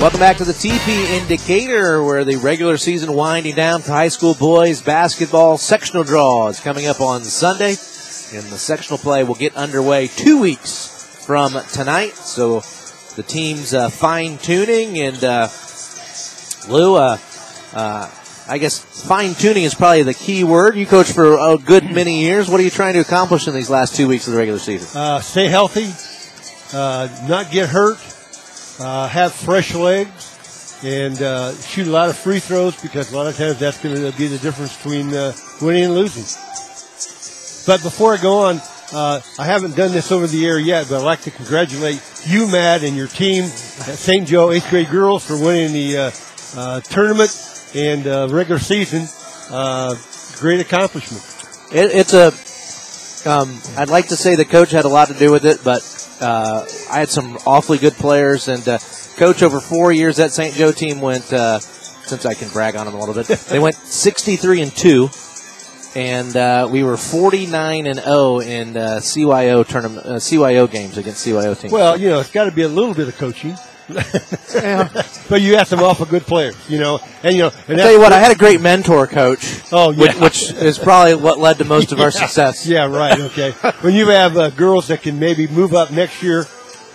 Welcome back to the TP Indicator, where the regular season winding down for high school boys basketball sectional draw is coming up on Sunday, and the sectional play will get underway two weeks from tonight. So the team's uh, fine tuning and uh, Lou, uh, uh, I guess fine tuning is probably the key word. You coach for a good many years. What are you trying to accomplish in these last two weeks of the regular season? Uh, stay healthy, uh, not get hurt, uh, have fresh legs, and uh, shoot a lot of free throws because a lot of times that's going to be the difference between uh, winning and losing. But before I go on, uh, I haven't done this over the air yet, but I'd like to congratulate you, Matt, and your team at St. Joe eighth grade girls for winning the uh, uh, tournament and uh, regular season. Great accomplishment. It, it's a. Um, I'd like to say the coach had a lot to do with it, but uh, I had some awfully good players, and uh, coach over four years that St. Joe team went. Uh, since I can brag on them a little bit, they went 63 and two, and uh, we were 49 and 0 in uh, CYO tournament, uh, CYO games against CYO teams. Well, you know, it's got to be a little bit of coaching. but you have some awful good players, you know, and you know. And tell you what, I had a great mentor coach. Oh, yeah. which, which is probably what led to most of our success. Yeah, right. Okay. when you have uh, girls that can maybe move up next year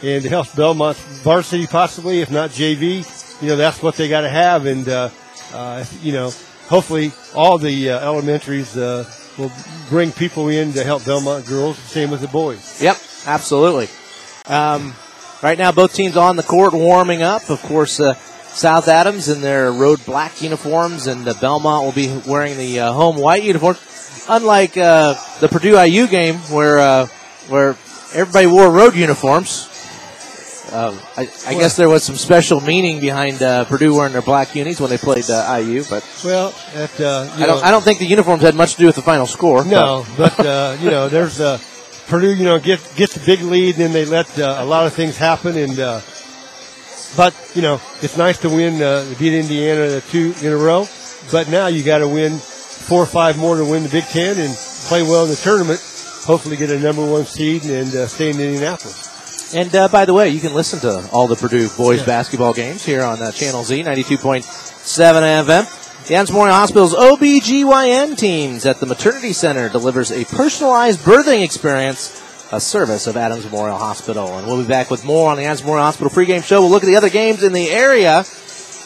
and help Bellmont varsity, possibly if not JV, you know, that's what they got to have, and uh, uh, you know, hopefully all the uh, elementaries uh, will bring people in to help Bellmont girls. Same with the boys. Yep, absolutely. Um, right now, both teams on the court warming up. Of course, uh, South Adams in their road black uniforms, and uh, Bellmont will be wearing the uh, home white uniforms. Unlike uh, the Purdue IU game, where uh, where everybody wore road uniforms. Um, I, I guess there was some special meaning behind uh, Purdue wearing their black unis when they played uh, IU, but Well, at, uh, I don't. know- I don't think the uniforms had much to do with the final score. No, but uh, you know, there's uh, Purdue. You know, get gets the big lead, and then they let uh, a lot of things happen. And uh, but you know, it's nice to win, uh, beat Indiana the two in a row. But now you got to win four or five more to win the Big Ten and play well in the tournament. Hopefully, get a number one seed and uh, stay in Indianapolis. And uh, by the way, you can listen to all the Purdue boys Yeah. basketball games here on uh, Channel Z, 92.7 FM. Memorial Hospital's OBGYN teams at the Maternity Center delivers a personalized birthing experience, a service of Adams Memorial Hospital. And we'll be back with more on the Adams Memorial Hospital pregame show. We'll look at the other games in the area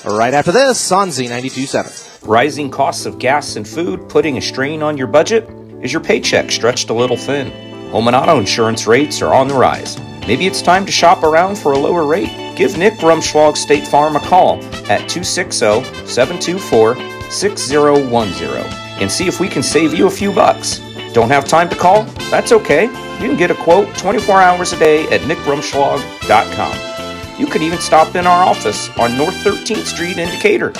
right after this on Z92.7. Rising costs of gas and food putting a strain on your budget? Is your paycheck stretched a little thin? Home and auto insurance rates are on the rise. Maybe it's time to shop around for a lower rate. Give Nick Rumschlag State Farm a call at 260 724 6010 and see if we can save you a few bucks. Don't have time to call? That's okay. You can get a quote 24 hours a day at nickrumschlag.com. You could even stop in our office on North 13th Street in Decatur.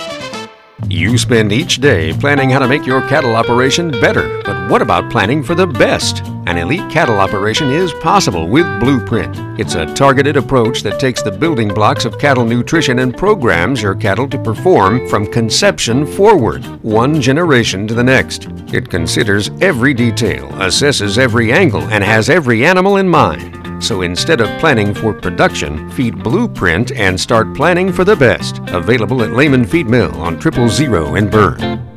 You spend each day planning how to make your cattle operation better, but what about planning for the best? An elite cattle operation is possible with Blueprint. It's a targeted approach that takes the building blocks of cattle nutrition and programs your cattle to perform from conception forward, one generation to the next. It considers every detail, assesses every angle, and has every animal in mind. So instead of planning for production, feed Blueprint and start planning for the best. Available at Lehman Feed Mill on Triple Zero in Berne.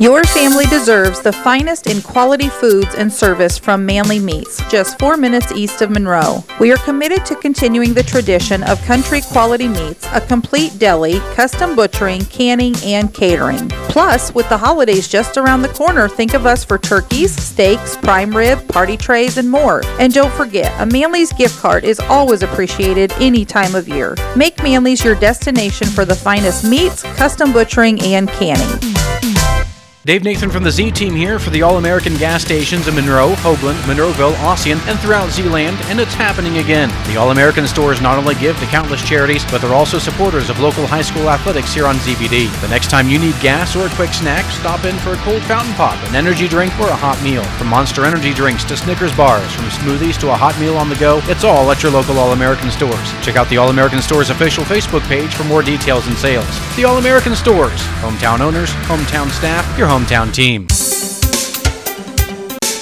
Your family deserves the finest in quality foods and service from Manly Meats, just four minutes east of Monroe. We are committed to continuing the tradition of country quality meats, a complete deli, custom butchering, canning, and catering. Plus, with the holidays just around the corner, think of us for turkeys, steaks, prime rib, party trays, and more. And don't forget, a Manly's gift card is always appreciated any time of year. Make Manly's your destination for the finest meats, custom butchering, and canning. Dave Nathan from the Z Team here for the All American gas stations in Monroe, Hoagland, Monroeville, Ossian, and throughout Zeeland, and it's happening again. The All American stores not only give to countless charities, but they're also supporters of local high school athletics here on ZBD. The next time you need gas or a quick snack, stop in for a cold fountain pop, an energy drink, or a hot meal. From Monster Energy drinks to Snickers bars, from smoothies to a hot meal on the go, it's all at your local All American stores. Check out the All American Stores official Facebook page for more details and sales. The All American Stores, hometown owners, hometown staff, your hometown team.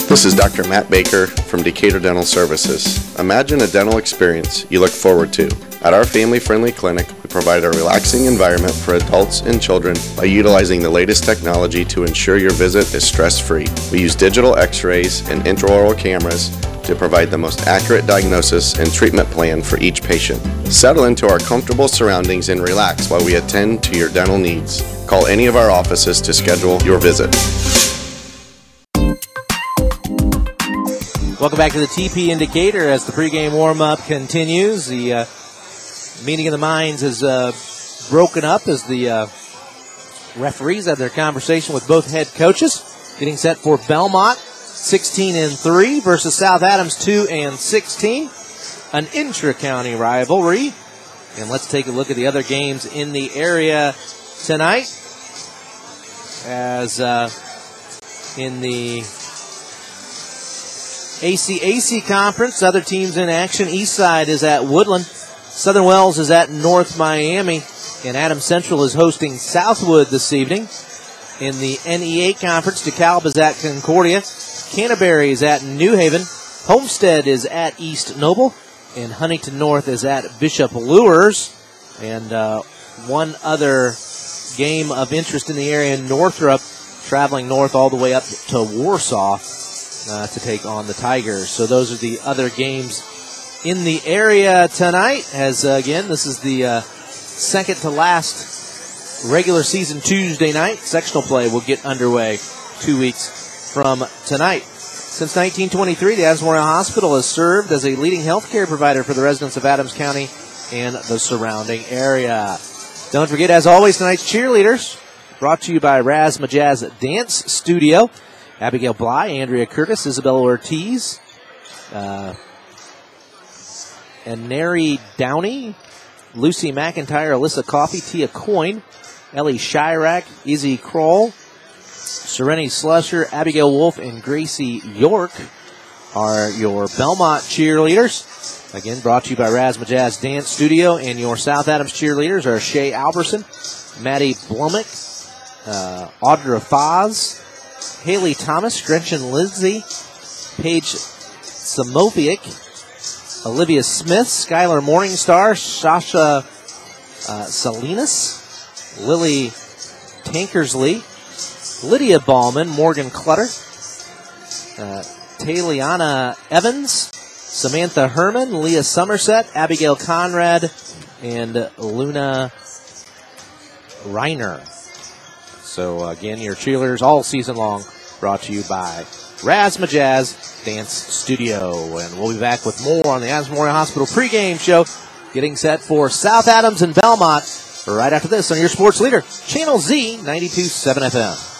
This is Dr. Matt Baker from Decatur Dental Services. Imagine a dental experience you look forward to. At our family friendly clinic, we provide a relaxing environment for adults and children by utilizing the latest technology to ensure your visit is stress free. We use digital x rays and intraoral cameras to provide the most accurate diagnosis and treatment plan for each patient. Settle into our comfortable surroundings and relax while we attend to your dental needs. Call any of our offices to schedule your visit. Welcome back to the TP Indicator as the pregame warm-up continues. The uh, meeting of the minds is uh, broken up as the uh, referees have their conversation with both head coaches, getting set for Bellmont, 16 and three versus South Adams, two and 16, an intra-county rivalry. And let's take a look at the other games in the area tonight. As uh, in the ACAC conference. Other teams in action. Eastside is at Woodland. Southern Wells is at North Miami. And Adams Central is hosting Southwood this evening. In the NE8 conference, DeKalb is at Concordia. Canterbury is at New Haven. Homestead is at East Noble. And Huntington North is at Bishop Luers. And uh, one other game of interest in the area, Northrop, traveling north all the way up to Warsaw uh, to take on the Tigers. So those are the other games in the area tonight. As uh, again, this is the uh, second to last regular season Tuesday night. Sectional play will get underway two weeks from tonight. Since 1923, the Adams Memorial Hospital has served as a leading healthcare provider for the residents of Adams County and the surrounding area. Don't forget, as always, tonight's cheerleaders brought to you by Razzmatazz Dance Studio. Abigail Bly, Andrea Curtis, Isabella Ortiz, uh, and Neri Downey, Lucy McIntyre, Alyssa Coffey, Tia Coyne, Ellie Chirac, Izzy Kroll, Sereni Slusher, Abigail Wolf, and Gracie York are your Bellmont cheerleaders. Again, brought to you by Razzmatazz Dance Studio, and your South Adams cheerleaders are Shay Alberson, Maddie Blumick, uh, Audra Foz, Haley Thomas, Gretchen Lindsay, Paige Samovic, Olivia Smith, Skylar Morningstar, Sasha uh, Salinas, Lily Tankersley, Lydia Ballman, Morgan Clutter, uh, Tayliana Evans, Samantha Herman, Leah Somerset, Abigail Conrad, and Luna Reiner. So again, your cheerleaders all season long, brought to you by Razzmatazz Dance Studio, and we'll be back with more on the Adams Memorial Hospital pregame show, getting set for South Adams and Bellmont right after this on your sports leader, Channel Z 92.7 FM.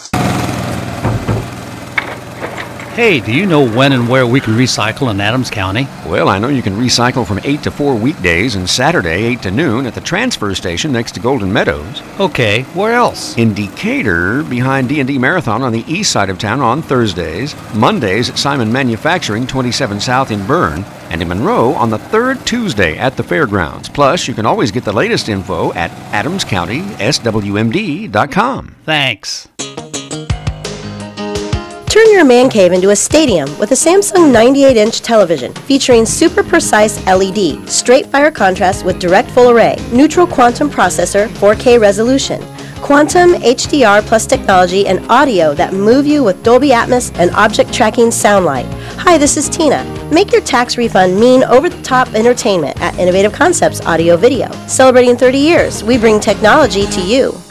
Hey, do you know when and where we can recycle in Adams County? Well, I know you can recycle from 8 to 4 weekdays and Saturday 8 to noon at the transfer station next to Golden Meadows. Okay, where else? In Decatur, behind D&D Marathon on the east side of town on Thursdays, Mondays at Simon Manufacturing 27 South in Berne, and in Monroe on the third Tuesday at the fairgrounds. Plus, you can always get the latest info at adamscountyswmd.com. Thanks. Turn your man cave into a stadium with a Samsung 98 inch television featuring super precise LED, straight fire contrast with direct full array, neural quantum processor, 4K resolution, quantum HDR plus technology, and audio that move you with Dolby Atmos and object tracking sound light. Hi, this is Tina. Make your tax refund mean over the top entertainment at Innovative Concepts Audio Video. Celebrating 30 years, we bring technology to you.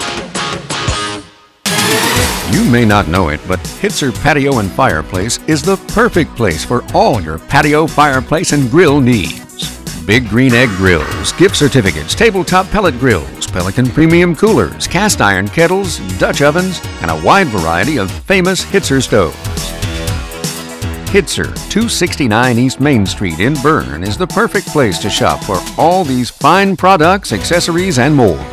You may not know it, but Hitzer Patio and Fireplace is the perfect place for all your patio, fireplace, and grill needs. Big Green Egg Grills, gift certificates, tabletop pellet grills, Pelican premium coolers, cast iron kettles, Dutch ovens, and a wide variety of famous Hitzer stoves. Hitzer, 269 East Main Street in Berne, is the perfect place to shop for all these fine products, accessories, and more.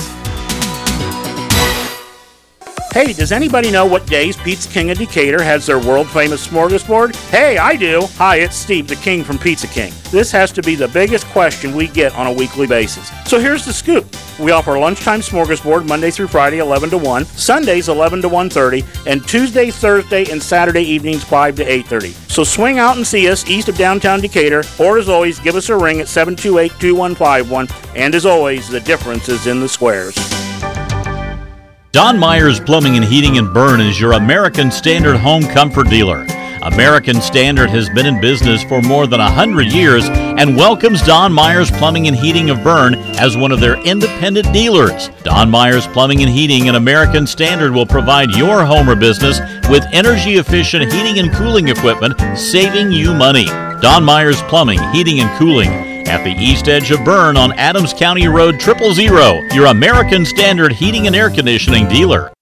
Hey, does anybody know what days Pizza King of Decatur has their world famous smorgasbord? Hey, I do. Hi, it's Steve, the King from Pizza King. This has to be the biggest question we get on a weekly basis. So here's the scoop. We offer lunchtime smorgasbord Monday through Friday, 11 to 1, Sundays 11 to 1:30, and Tuesday, Thursday, and Saturday evenings 5 to 8:30. So swing out and see us east of downtown Decatur, or as always, give us a ring at 728-2151. And as always, the difference is in the squares. Don Myers Plumbing and Heating in Berne is your American Standard home comfort dealer. American Standard has been in business for more than 100 years and welcomes Don Myers Plumbing and Heating of Berne as one of their independent dealers. Don Myers Plumbing and Heating and American Standard will provide your home or business with energy efficient heating and cooling equipment, saving you money. Don Myers Plumbing, Heating and Cooling at the east edge of Berne on Adams County Road Triple Zero, your American Standard heating and air conditioning dealer.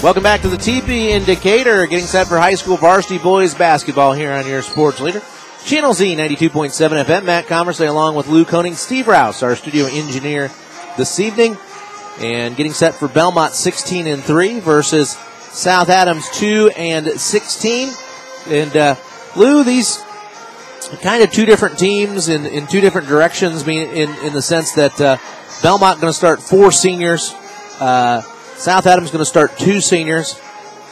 Welcome back to the TP Indicator, getting set for high school varsity boys basketball here on your sports leader. Channel Z 92.7 FM. Matt Commerce along with Lou Koning, Steve Rouse, our studio engineer this evening. And getting set for Bellmont 16 and 3 versus South Adams 2 and 16. And uh, Lou, these kind of two different teams in, in two different directions, mean in, in the sense that uh, Bellmont going to start four seniors. Uh, South Adams going to start two seniors.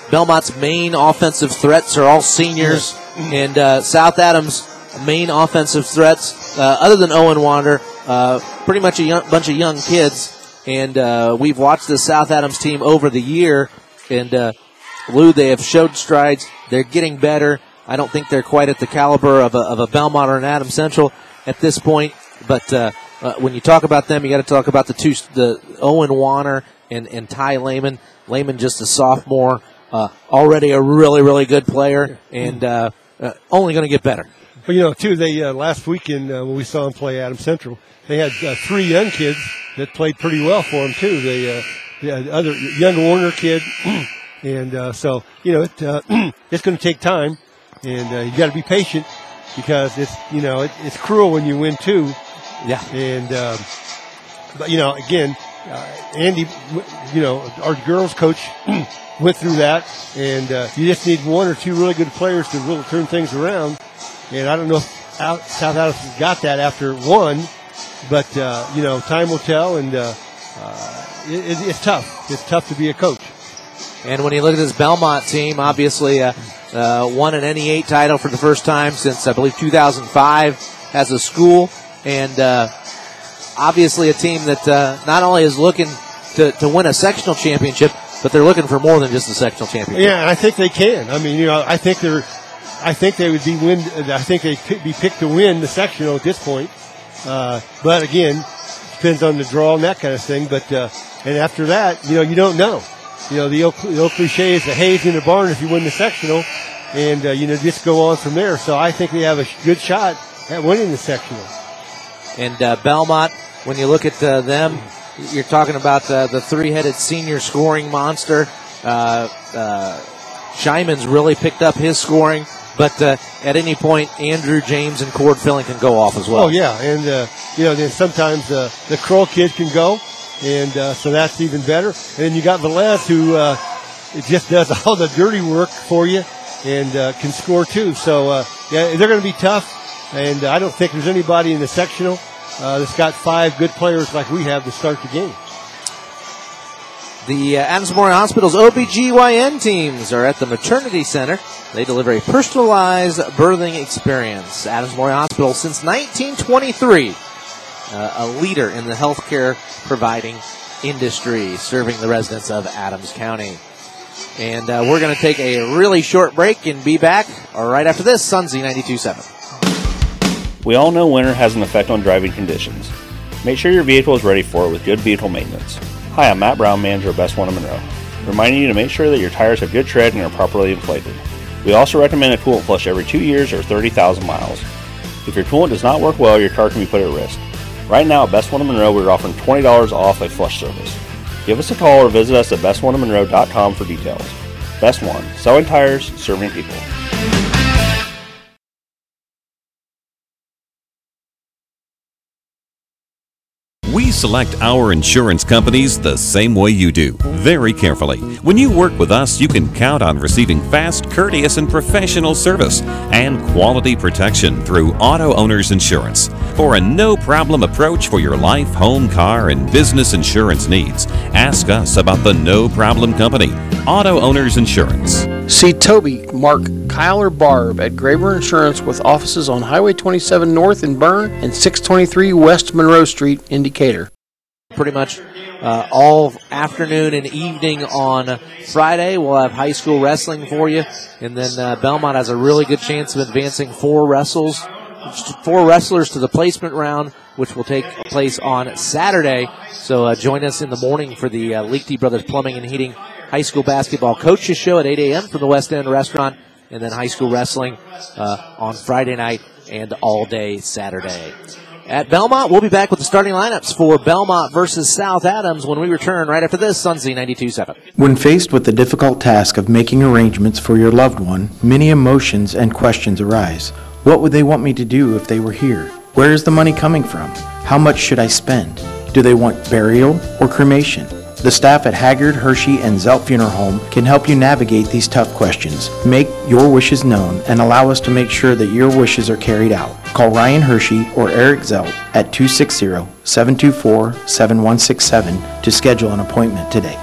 Bellmont's main offensive threats are all seniors, and uh, South Adams' main offensive threats, uh, other than Owen Warner, uh, pretty much a young, bunch of young kids. And uh, we've watched the South Adams team over the year, and uh, Lou, they have showed strides. They're getting better. I don't think they're quite at the caliber of a, of a Bellmont or an Adams Central at this point, but uh, when you talk about them, you got to talk about the two, the Owen Warner and, and Ty Lehman. Lehman just a sophomore, uh, already a really, really good player, and uh, uh, only going to get better. Well, you know, too, they uh, last weekend uh, when we saw them play Adams Central, they had uh, three young kids that played pretty well for them too. They, they had other young Warner kid, and so you know it, it's going to take time, and you got to be patient because it's you know it, it's cruel when you win two. Yeah, and um, but you know again uh, Andy, you know, our girls coach went through that, and uh, you just need one or two really good players to really turn things around. And I don't know if South Adams got that after one, but uh, you know, time will tell, and uh, uh, it, it's tough. It's tough to be a coach. And when you look at this Bellmont team, obviously uh, won an NE8 title for the first time since I believe 2005 as a school, and obviously a team that uh, not only is looking to, to win a sectional championship, but they're looking for more than just a sectional championship. Yeah, and I think they can. I mean, you know, I think they're, I think they would be win. I think they'd be picked to win the sectional at this point. Uh, but again, depends on the draw and that kind of thing. But uh, and after that, you know, you don't know. You know, the old, the old cliche is the hay's in the barn if you win the sectional, and uh, you know, just go on from there. So I think we have a good shot at winning the sectional. And uh, Bellmont when you look at uh, them, you're talking about uh, the three-headed senior scoring monster. Uh, uh, Shyman's really picked up his scoring, but uh, at any point, Andrew James and Cord Filling can go off as well. Oh yeah, and uh, you know then sometimes uh, the Kroll kid can go, and so that's even better. And then you got Velez who it just does all the dirty work for you and can score too. So yeah, they're going to be tough, and I don't think there's anybody in the sectional uh, that's got five good players like we have to start the game. The uh, Adams Memorial Hospital's OBGYN teams are at the Maternity Center. They deliver a personalized birthing experience. Adams Memorial Hospital since 1923, uh, a leader in the healthcare providing industry, serving the residents of Adams County. And uh, we're going to take a really short break and be back right after this on Z92.7. We all know winter has an effect on driving conditions. Make sure your vehicle is ready for it with good vehicle maintenance. Hi, I'm Matt Brown, manager of Best One of Monroe, reminding you to make sure that your tires have good tread and are properly inflated. We also recommend a coolant flush every two years or 30,000 miles. If your coolant does not work well, your car can be put at risk. Right now at Best One of Monroe, we're offering $20 off a flush service. Give us a call or visit us at bestoneofmonroe.com for details. Best One, selling tires, serving people. We select our insurance companies the same way you do, very carefully. When you work with us, you can count on receiving fast, courteous, and professional service and quality protection through Auto Owners Insurance. For a no problem approach for your life, home, car, and business insurance needs, ask us about the No Problem Company, Auto Owners Insurance. See Toby, Mark, Kyle, or Barb at Graber Insurance with offices on Highway 27 North in Berne and 623 West Monroe Street in Pretty much uh, all afternoon and evening on Friday. We'll have high school wrestling for you. And then uh, Bellmont has a really good chance of advancing four wrestles, four wrestlers to the placement round, which will take place on Saturday. So uh, join us in the morning for the uh, Liechty Brothers Plumbing and Heating High School Basketball Coaches Show at 8 a.m. from the West End Restaurant. And then high school wrestling uh, on Friday night and all day Saturday at Bellmont. We'll be back with the starting lineups for Bellmont versus South Adams when we return right after this on Z92.7. When faced with the difficult task of making arrangements for your loved one, many emotions and questions arise. What would they want me to do if they were here? Where is the money coming from? How much should I spend? Do they want burial or cremation? The staff at Haggard, Hershey, and Zelt Funeral Home can help you navigate these tough questions. Make your wishes known and allow us to make sure that your wishes are carried out. Call Ryan Hershey or Eric Zelt at 260-724-7167 to schedule an appointment today.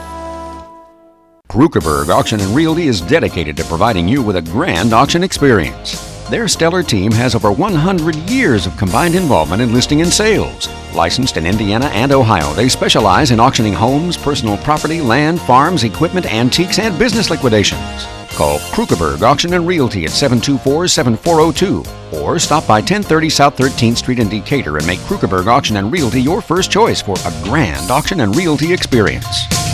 Krukeberg Auction and Realty is dedicated to providing you with a grand auction experience. Their stellar team has over 100 years of combined involvement in listing and sales. Licensed in Indiana and Ohio, they specialize in auctioning homes, personal property, land, farms, equipment, antiques, and business liquidations. Call Krukeberg Auction and Realty at 724-7402 or stop by 1030 South 13th Street in Decatur and make Krukeberg Auction and Realty your first choice for a grand auction and realty experience.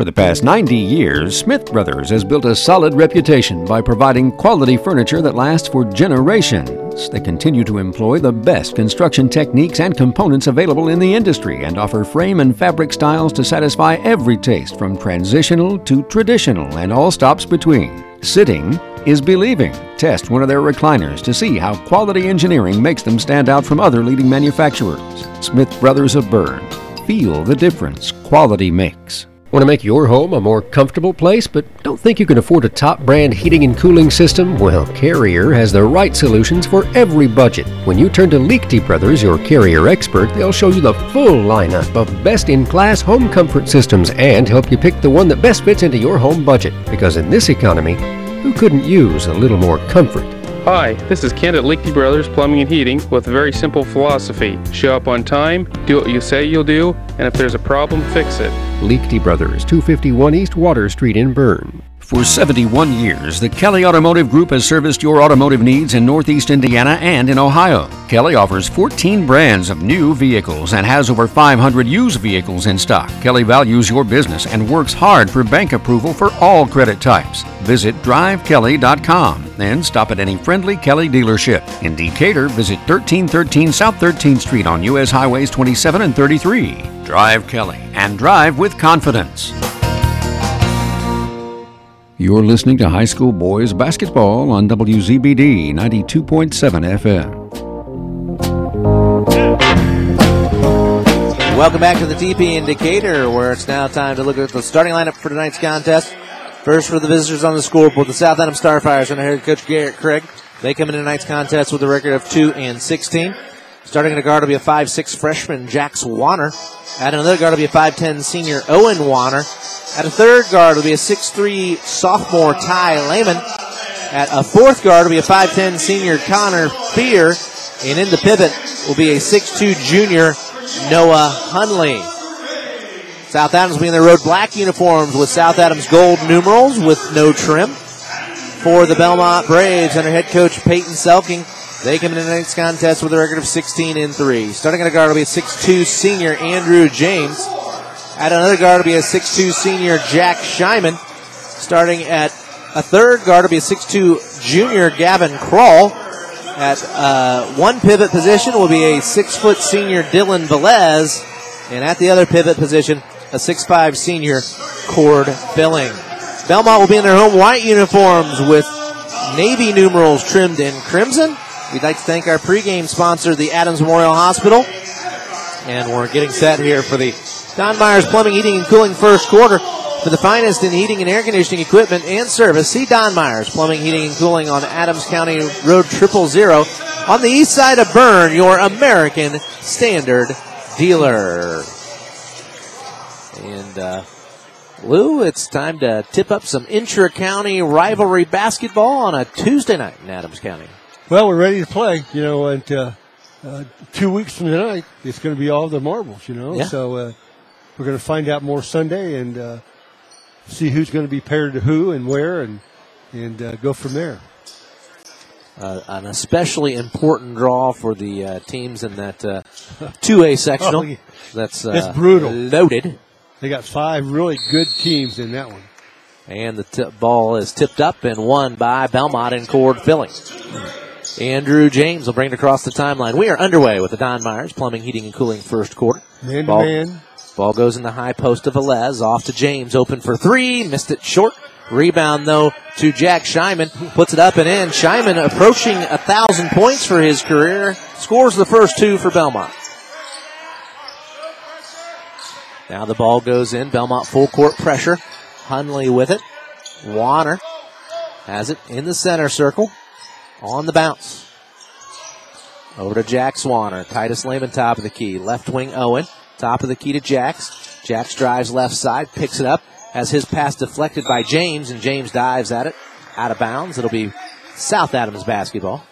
For the past 90 years, Smith Brothers has built a solid reputation by providing quality furniture that lasts for generations. They continue to employ the best construction techniques and components available in the industry and offer frame and fabric styles to satisfy every taste from transitional to traditional and all stops between. Sitting is believing. Test one of their recliners to see how quality engineering makes them stand out from other leading manufacturers. Smith Brothers of Berne. Feel the difference quality makes. Want to make your home a more comfortable place, but don't think you can afford a top brand heating and cooling system? Well, Carrier has the right solutions for every budget. When you turn to Liechty Brothers, your Carrier expert, they'll show you the full lineup of best in class home comfort systems and help you pick the one that best fits into your home budget. Because in this economy, who couldn't use a little more comfort? Hi, this is Kent at Liechty Brothers Plumbing and Heating with a very simple philosophy. Show up on time, do what you say you'll do, and if there's a problem, fix it. Liechty Brothers, 251 East Water Street in Berne. For 71 years, the Kelly Automotive Group has serviced your automotive needs in Northeast Indiana and in Ohio. Kelly offers 14 brands of new vehicles and has over 500 used vehicles in stock. Kelly values your business and works hard for bank approval for all credit types. Visit drivekelly.com and stop at any friendly Kelly dealership. In Decatur, visit 1313 South 13th Street on U.S. Highways 27 and 33. Drive Kelly and drive with confidence. You're listening to High School Boys Basketball on WZBD 92.7 FM. Welcome back to the TP Indicator, where it's now time to look at the starting lineup for tonight's contest. First for the visitors on the scoreboard, the South Adams Starfires under head coach Garrett Craig. They come into tonight's contest with a record of 2 and 16. Starting in the guard will be a 5'6 freshman, Jax Warner. At another guard will be a 5'10 senior, Owen Warner. At a third guard will be a 6'3 sophomore, Ty Lehman. At a fourth guard will be a 5'10 senior, Connor Fear. And in the pivot will be a 6'2 junior, Noah Hunley. South Adams will be in their road black uniforms with South Adams gold numerals with no trim. For the Bellmont Braves under head coach Peyton Selking, they come into the next contest with a record of 16 and 3. Starting at a guard will be a 6'2 senior Andrew James. At another guard will be a 6'2 senior Jack Shyman. Starting at a third guard will be a 6'2 junior Gavin Kroll. At uh, one pivot position will be a six foot senior Dylan Velez. And at the other pivot position, a 6'5 senior Cord Filling. Bellmont will be in their home white uniforms with navy numerals trimmed in crimson. We'd like to thank our pregame sponsor, the Adams Memorial Hospital. And we're getting set here for the Don Myers Plumbing, Heating, and Cooling first quarter. For the finest in heating and air conditioning equipment and service, see Don Myers Plumbing, Heating, and Cooling on Adams County Road Triple Zero on the east side of Berne, your American Standard dealer. And uh, Lou, it's time to tip up some intra-county rivalry basketball on a Tuesday night in Adams County. Well, we're ready to play, you know, and uh, uh, two weeks from tonight, it's going to be all the marbles, you know. Yeah. So uh, we're going to find out more Sunday and uh, see who's going to be paired to who and where, and and uh, go from there. Uh, an especially important draw for the uh, teams in that uh, 2A sectional. Oh, yeah. That's uh, It's brutal. loaded. They got five really good teams in that one. And the t- ball is tipped up and won by Bellmont and Cord Filling. Andrew James will bring it across the timeline. We are underway with the Don Myers Plumbing, Heating, and Cooling first quarter. Man ball, man. Ball goes in the high post of Velez. Off to James. Open for three. Missed it short. Rebound, though, to Jack Scheiman. Puts it up and in. Scheiman approaching a thousand points for his career. Scores the first two for Bellmont. Now the ball goes in. Bellmont full court pressure. Hunley with it. Warner has it in the center circle. On the bounce. Over to Jax Warner. Titus Lehman top of the key. Left wing Owen. Top of the key to Jax. Jax drives left side. Picks it up. Has his pass deflected by James, and James dives at it. Out of bounds. It'll be South Adams basketball.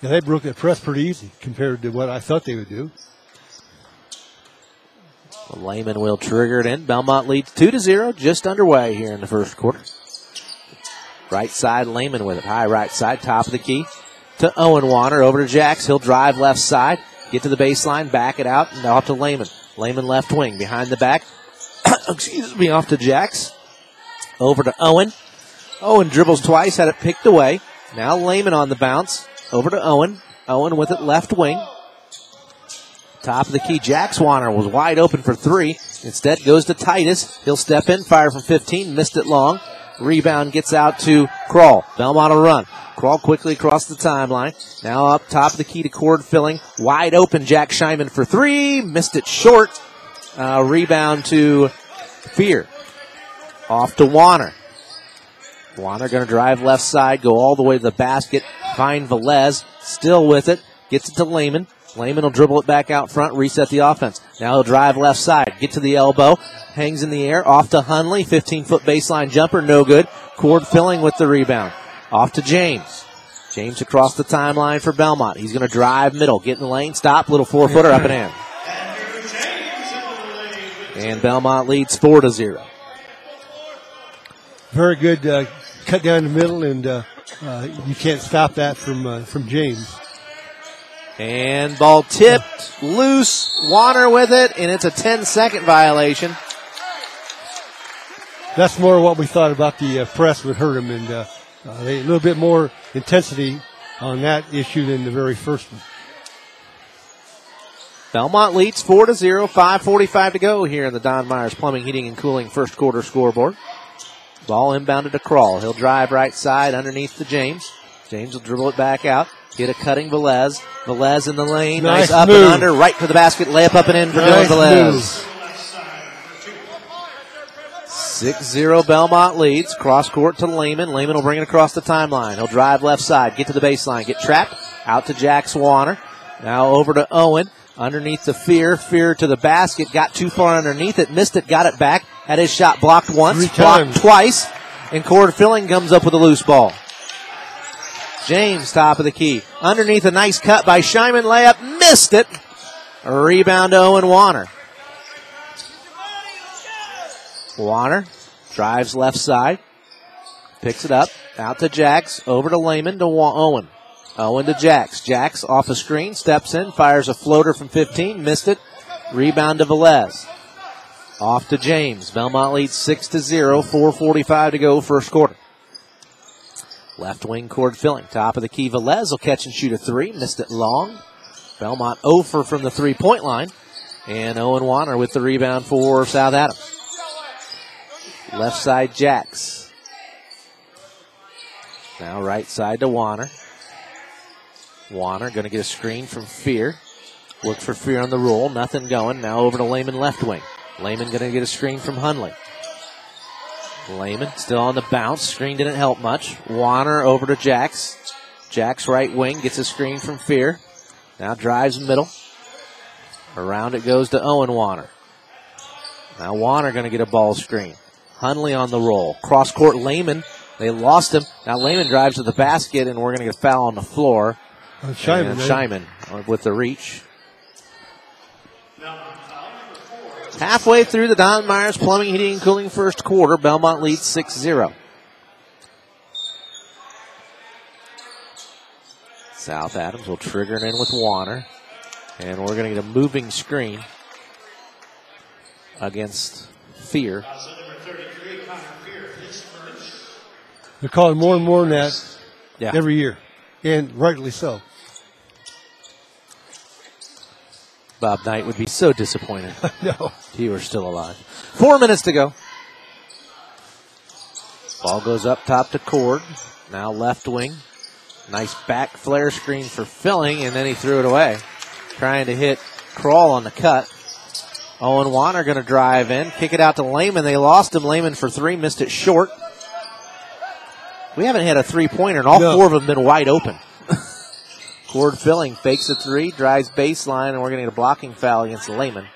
Yeah, they broke that press pretty easy compared to what I thought they would do. Lehman will trigger it in. Bellmont leads 2 to 0, just underway here in the first quarter. Right side, Lehman with it. High right side, top of the key to Owen Warner. Over to Jax. He'll drive left side, get to the baseline, back it out, and off to Lehman. Lehman left wing, behind the back. Excuse me, off to Jax. Over to Owen. Owen dribbles twice, had it picked away. Now Lehman on the bounce. Over to Owen. Owen with it left wing. Top of the key, Jax Warner was wide open for three. Instead goes to Titus. He'll step in, fire from 15, missed it long. Rebound gets out to Kroll. Bellmont will run. Kroll quickly across the timeline. Now up top of the key to cord filling. Wide open, Jack Scheiman for three. Missed it short. Uh, rebound to Fear. Off to Warner. Warner going to drive left side, go all the way to the basket. Find Velez. Still with it. Gets it to Lehman. Lehman will dribble it back out front, reset the offense. Now he'll drive left side, get to the elbow, hangs in the air, off to Hunley, 15 foot baseline jumper, no good. Cord filling with the rebound. Off to James. James across the timeline for Bellmont. He's going to drive middle, get in the lane, stop, little four footer up and in. And Bellmont leads 4 to 0. Very good uh, cut down the middle, and uh, uh, you can't stop that from uh, from James. And ball tipped, loose, Warner with it, and it's a 10 second violation. That's more what we thought about the uh, press would hurt him, and uh, uh, they, a little bit more intensity on that issue than the very first one. Bellmont leads 4 to 0, 5.45 to go here in the Don Myers Plumbing, Heating, and Cooling first quarter scoreboard. Ball inbounded to Kroll. He'll drive right side underneath to James. James will dribble it back out. Get a cutting Velez. Velez in the lane. Nice, Nice up move. and under. Right for the basket. Layup up and in for Nice Dylan. Velez. 6-0 Bellmont leads. Cross court to Lehman. Lehman will bring it across the timeline. He'll drive left side. Get to the baseline. Get trapped. Out to Jax Warner. Now over to Owen. Underneath the Fear. Fear to the basket. Got too far underneath it. Missed it. Got it back. Had his shot blocked once. Three blocked times. twice. And Cord Filling comes up with a loose ball. James, top of the key. Underneath a nice cut by Scheiman. Layup. Missed it. Rebound to Owen Warner. Warner drives left side. Picks it up. Out to Jax. Over to Lehman to Wa- Owen. Owen to Jax. Jax off a screen. Steps in. Fires a floater from 15. Missed it. Rebound to Velez. Off to James. Bellmont leads 6 to 0. 4.45 to go first quarter. Left wing cord filling. Top of the key. Velez will catch and shoot a three. Missed it long. Bellmont over from the three point line. And Owen Warner with the rebound for South Adams. Left side Jax. Now right side to Warner. Warner going to get a screen from Fear. Look for Fear on the roll. Nothing going. Now over to Lehman left wing. Lehman going to get a screen from Hunley. Lehman still on the bounce. Screen didn't help much. Warner over to Jax. Jax right wing gets a screen from Fear. Now drives middle. Around it goes to Owen Warner. Now Warner going to get a ball screen. Hunley on the roll. Cross court Lehman. They lost him. Now Lehman drives to the basket, and we're going to get a foul on the floor. Uh, Scheiman, And eh? With the reach. Halfway through the Don Myers Plumbing, Heating, and Cooling first quarter, Bellmont leads 6 0. South Adams will trigger it in with Warner. And we're going to get a moving screen against Fear. They're calling more and more than that Yeah. every year, and rightly so. Bob Knight would be so disappointed. no. If he were still alive. Four minutes to go. Ball goes up top to Cord. Now left wing. Nice back flare screen for filling, and then he threw it away. Trying to hit Kroll on the cut. Owen are going to drive in, kick it out to Lehman. They lost him. Lehman for three, missed it short. We haven't had a three pointer, and all No. four of them been wide open. Cord filling, fakes a three, drives baseline, and we're going to get a blocking foul against Lehman.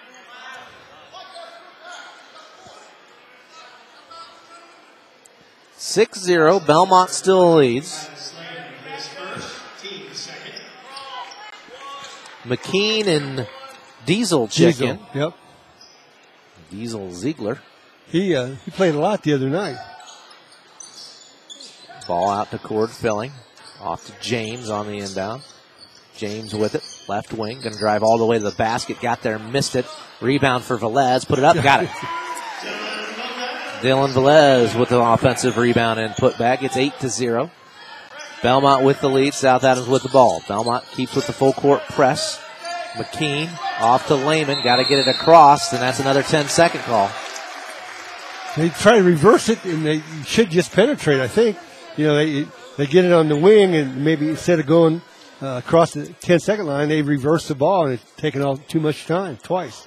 Six zero. Bellmont still leads. McKean and Diesel check Diesel, in. Yep. Diesel Ziegler. He uh, he played a lot the other night. Ball out to Cord filling. Off to James on the inbound. James with it. Left wing. Going to drive all the way to the basket. Got there. Missed it. Rebound for Velez. Put it up. Got it. Dylan Velez with the offensive rebound and put back. It's 8 to 0. Bellmont with the lead. South Adams with the ball. Bellmont keeps with the full court press. McKean off to Lehman. Got to get it across, and that's another 10 second call. They try to reverse it, and they should just penetrate. I think. You know, they they get it on the wing, and maybe instead of going uh, across the 10 second line, they reverse the ball, and it's taken all too much time twice.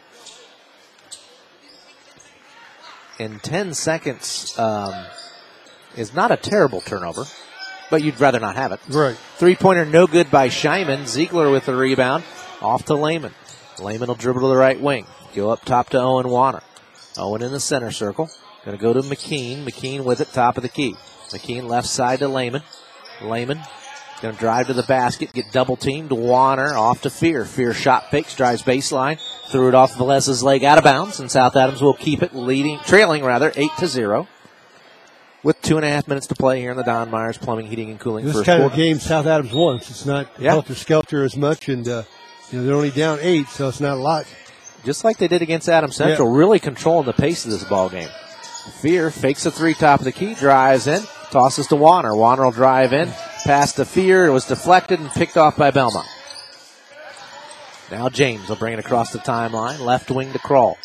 in 10 seconds um, is not a terrible turnover, but you'd rather not have it. Right. Three pointer, no good by Scheiman. Ziegler with the rebound. Off to Lehman. Lehman will dribble to the right wing. Go up top to Owen Warner. Owen in the center circle. Going to go to McKean. McKean with it, top of the key. McKean left side to Lehman. Lehman going to drive to the basket, get double teamed. Warner off to Fear. Fear shot fakes, drives baseline, threw it off Velez's leg out of bounds, and South Adams will keep it leading, trailing rather, eight to zero. With two and a half minutes to play here in the Don Myers Plumbing, Heating, and Cooling This first kind quarter. of game South Adams wants. It's not Yeah. helter skelter as much, and uh, you know they're only down eight, so it's not a lot. just like they did against Adams Central, really controlling the pace of this ball game. Fear fakes a three top of the key, drives in, tosses to Warner. Warner will drive in, pass to Fear. It was deflected and picked off by Bellmont. Now James will bring it across the timeline, left wing to Kroll.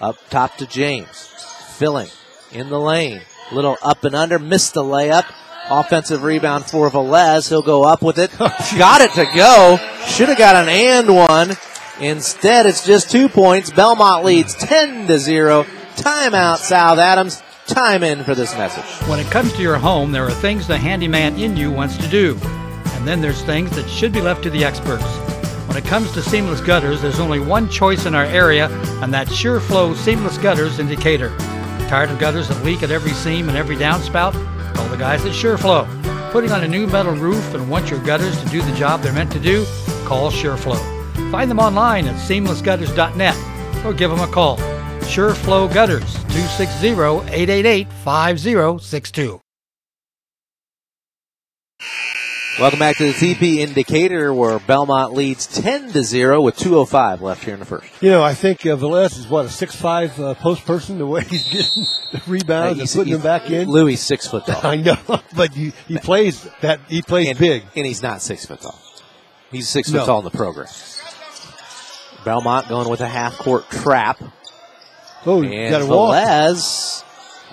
Up top to James. Filling in the lane. Little up and under, missed the layup. Offensive rebound for Velez. He'll go up with it. got it to go. Should have got an and one. Instead, it's just two points. Bellmont leads 10 to 0. Timeout, South Adams. Time in for this message. When it comes to your home, there are things the handyman in you wants to do. And then there's things that should be left to the experts. When it comes to seamless gutters, there's only one choice in our area, and that's SureFlow Seamless Gutters in Decatur. Tired of gutters that leak at every seam and every downspout? Call the guys at SureFlow. Putting on a new metal roof and want your gutters to do the job they're meant to do? Call SureFlow. Find them online at seamlessgutters.net or give them a call. SureFlow Gutters, 260-888-5062. Welcome back to the TP Indicator where Bellmont leads 10 to 0 with 2.05 left here in the first. You know, I think uh, Velez is what a six five uh, post person. The way he's getting the rebounds and He's- putting them back in. Louis six foot tall. I know, but he, he plays that. He plays big, and he's not six foot tall. He's six No. foot tall in the program. Bellmont going with a half court trap. Oh, and got a walk. Velez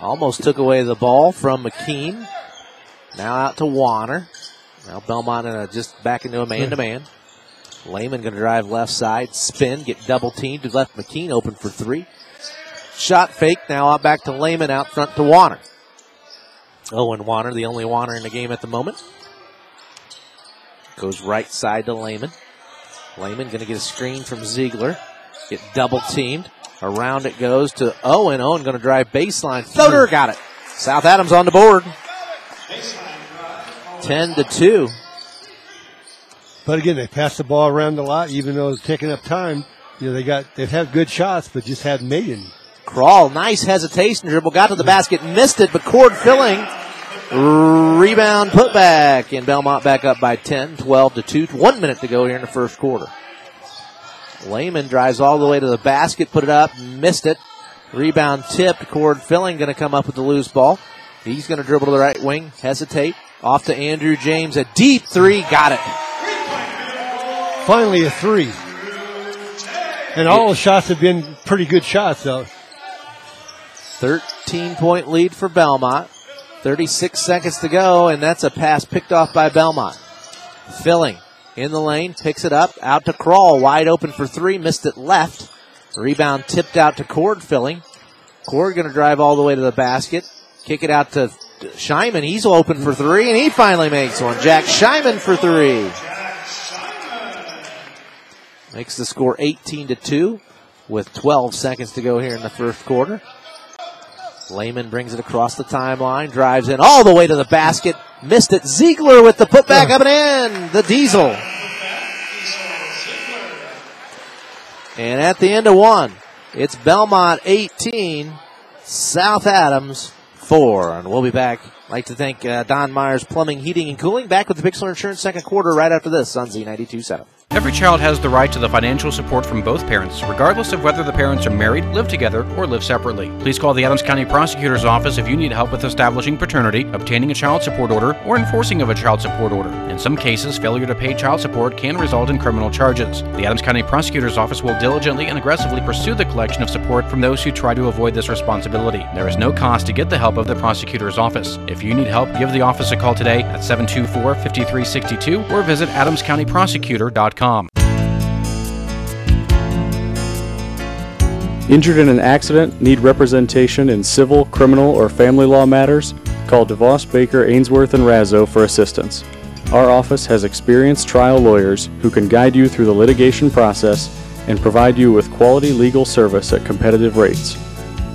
almost took away the ball from McKean. Now out to Warner. Now Bellmont a, just back into a man to man. Lehman going to drive left side, spin, get double teamed, to left McKean open for three. Shot fake now out back to Lehman out front to Warner. Oh, Owen Warner, the only Warner in the game at the moment. Goes right side to Lehman. Lehman going to get a screen from Ziegler. Get double teamed. Around it goes to Owen. Owen going to drive baseline. Floater got it. South Adams on the board. 10 to 2. But again, they passed the ball around a lot, even though it's taking up time. You know, they got they've had good shots, but just hadn't made any. Kroll, nice hesitation dribble, got to the basket, missed it, but Cord filling. Rebound put back, and Bellmont back up by 10, 12 to 2. One minute to go here in the first quarter. Lehman drives all the way to the basket, put it up, missed it. Rebound tipped. Cord filling going to come up with the loose ball. He's going to dribble to the right wing, hesitate. Off to Andrew James. A deep three, got it. Finally, a three. And all the shots have been pretty good shots, though. 13 point lead for Bellmont. 36 seconds to go, and that's a pass picked off by Bellmont. Filling in the lane, picks it up, out to Kroll, wide open for three, missed it left. Rebound tipped out to Cord filling. Cord going to drive all the way to the basket, kick it out to Scheiman. He's open for three, and he finally makes one. Jack Scheiman for three. Makes the score 18 to 2 with 12 seconds to go here in the first quarter. Lehman brings it across the timeline, drives in all the way to the basket, missed it. Ziegler with the putback up and in, the diesel. And at the end of one, it's Bellmont 18, South Adams 4. And we'll be back. I'd like to thank uh, Don Myers Plumbing, Heating, and Cooling. Back with the Bixler Insurance second quarter right after this on Z92.7. Every child has the right to the financial support from both parents, regardless of whether the parents are married, live together, or live separately. Please call the Adams County Prosecutor's Office if you need help with establishing paternity, obtaining a child support order, or enforcing of a child support order. In some cases, failure to pay child support can result in criminal charges. The Adams County Prosecutor's Office will diligently and aggressively pursue the collection of support from those who try to avoid this responsibility. There is no cost to get the help of the Prosecutor's Office. If you need help, give the office a call today at 724 5362 or visit adamscountyprosecutor.com. Injured in an accident, need representation in civil, criminal, or family law matters? Call DeVos Baker Ainsworth and Razzo for assistance. Our office has experienced trial lawyers who can guide you through the litigation process and provide you with quality legal service at competitive rates.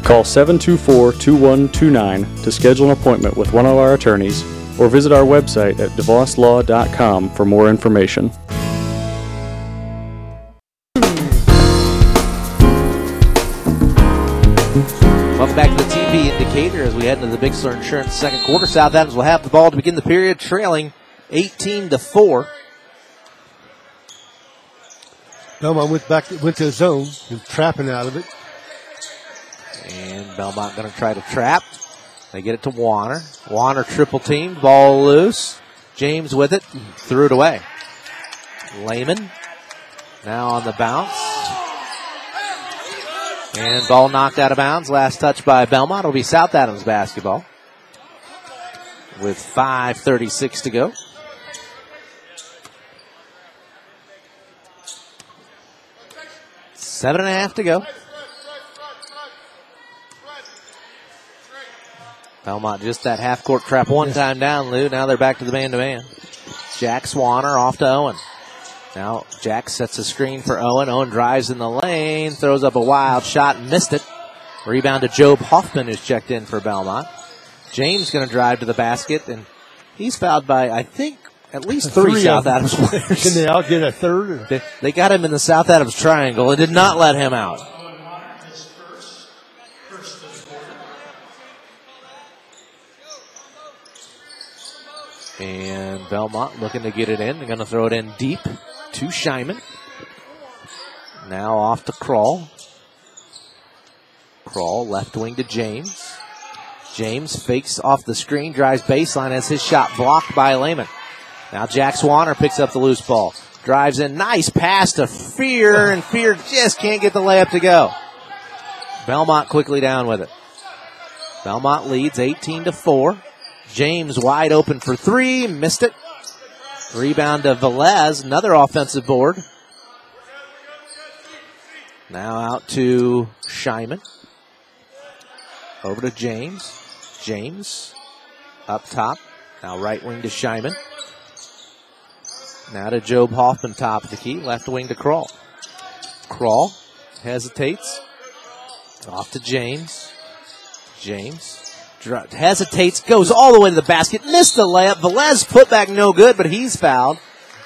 Call 724-2129 to schedule an appointment with one of our attorneys or visit our website at devoslaw.com for more information. Indicator as we head into the Bixler Insurance second quarter. South Adams will have the ball to begin the period, trailing 18 to 4. Bellmont went back, went to the zone and trapping out of it. And Bellmont going to try to trap. They get it to Warner. Warner triple team, ball loose. James with it, threw it away. Lehman now on the bounce. And ball knocked out of bounds. Last touch by Bellmont. It'll be South Adams basketball. With 5.36 to go. Seven and a half to go. Bellmont just that half court trap one time down, Lou. Now they're back to the man to man. Jax Warner off to Owen. Now Jack sets a screen for Owen. Owen drives in the lane, throws up a wild shot, missed it. Rebound to Job Hoffman, who's checked in for Bellmont. James going to drive to the basket, and he's fouled by I think at least three, Three South. Adams players. Can they all get a third? They, they got him in the South Adams triangle and did not let him out. And Bellmont looking to get it in. They're going to throw it in deep to Scheiman. Now off to Kroll. Kroll left wing to James. James fakes off the screen, drives baseline as his shot blocked by Lehman. Now Jax Warner picks up the loose ball. Drives in, nice pass to Fear, and Fear just can't get the layup to go. Bellmont quickly down with it. Bellmont leads 18 to 4. James wide open for three, missed it. Rebound to Velez, another offensive board. Now out to Scheiman. Over to James. James up top. Now right wing to Scheiman. Now to Job Hoffman, top of the key. Left wing to Kroll. Kroll hesitates. Off to James. James hesitates, goes all the way to the basket, missed the layup. Velez put back no good, but he's fouled.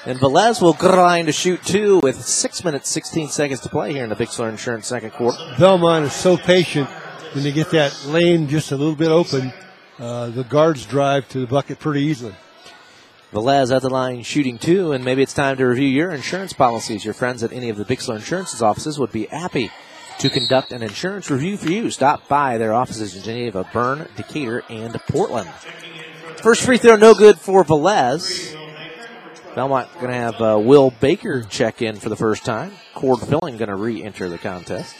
And Velez will grind to shoot two with six minutes, 16 seconds to play here in the Bixler Insurance second quarter. Bellmont is so patient when they get that lane just a little bit open. Uh, the guards drive to the bucket pretty easily. Velez at the line shooting two, and maybe it's time to review your insurance policies. Your friends at any of the Bixler Sur Insurance's offices would be happy to conduct an insurance review for you. Stop by their offices in Geneva, Berne, Decatur, and Portland. First free throw, no good for Velez. Bellmont going to have uh, Will Baker check in for the first time. Cord Filling going to re enter the contest.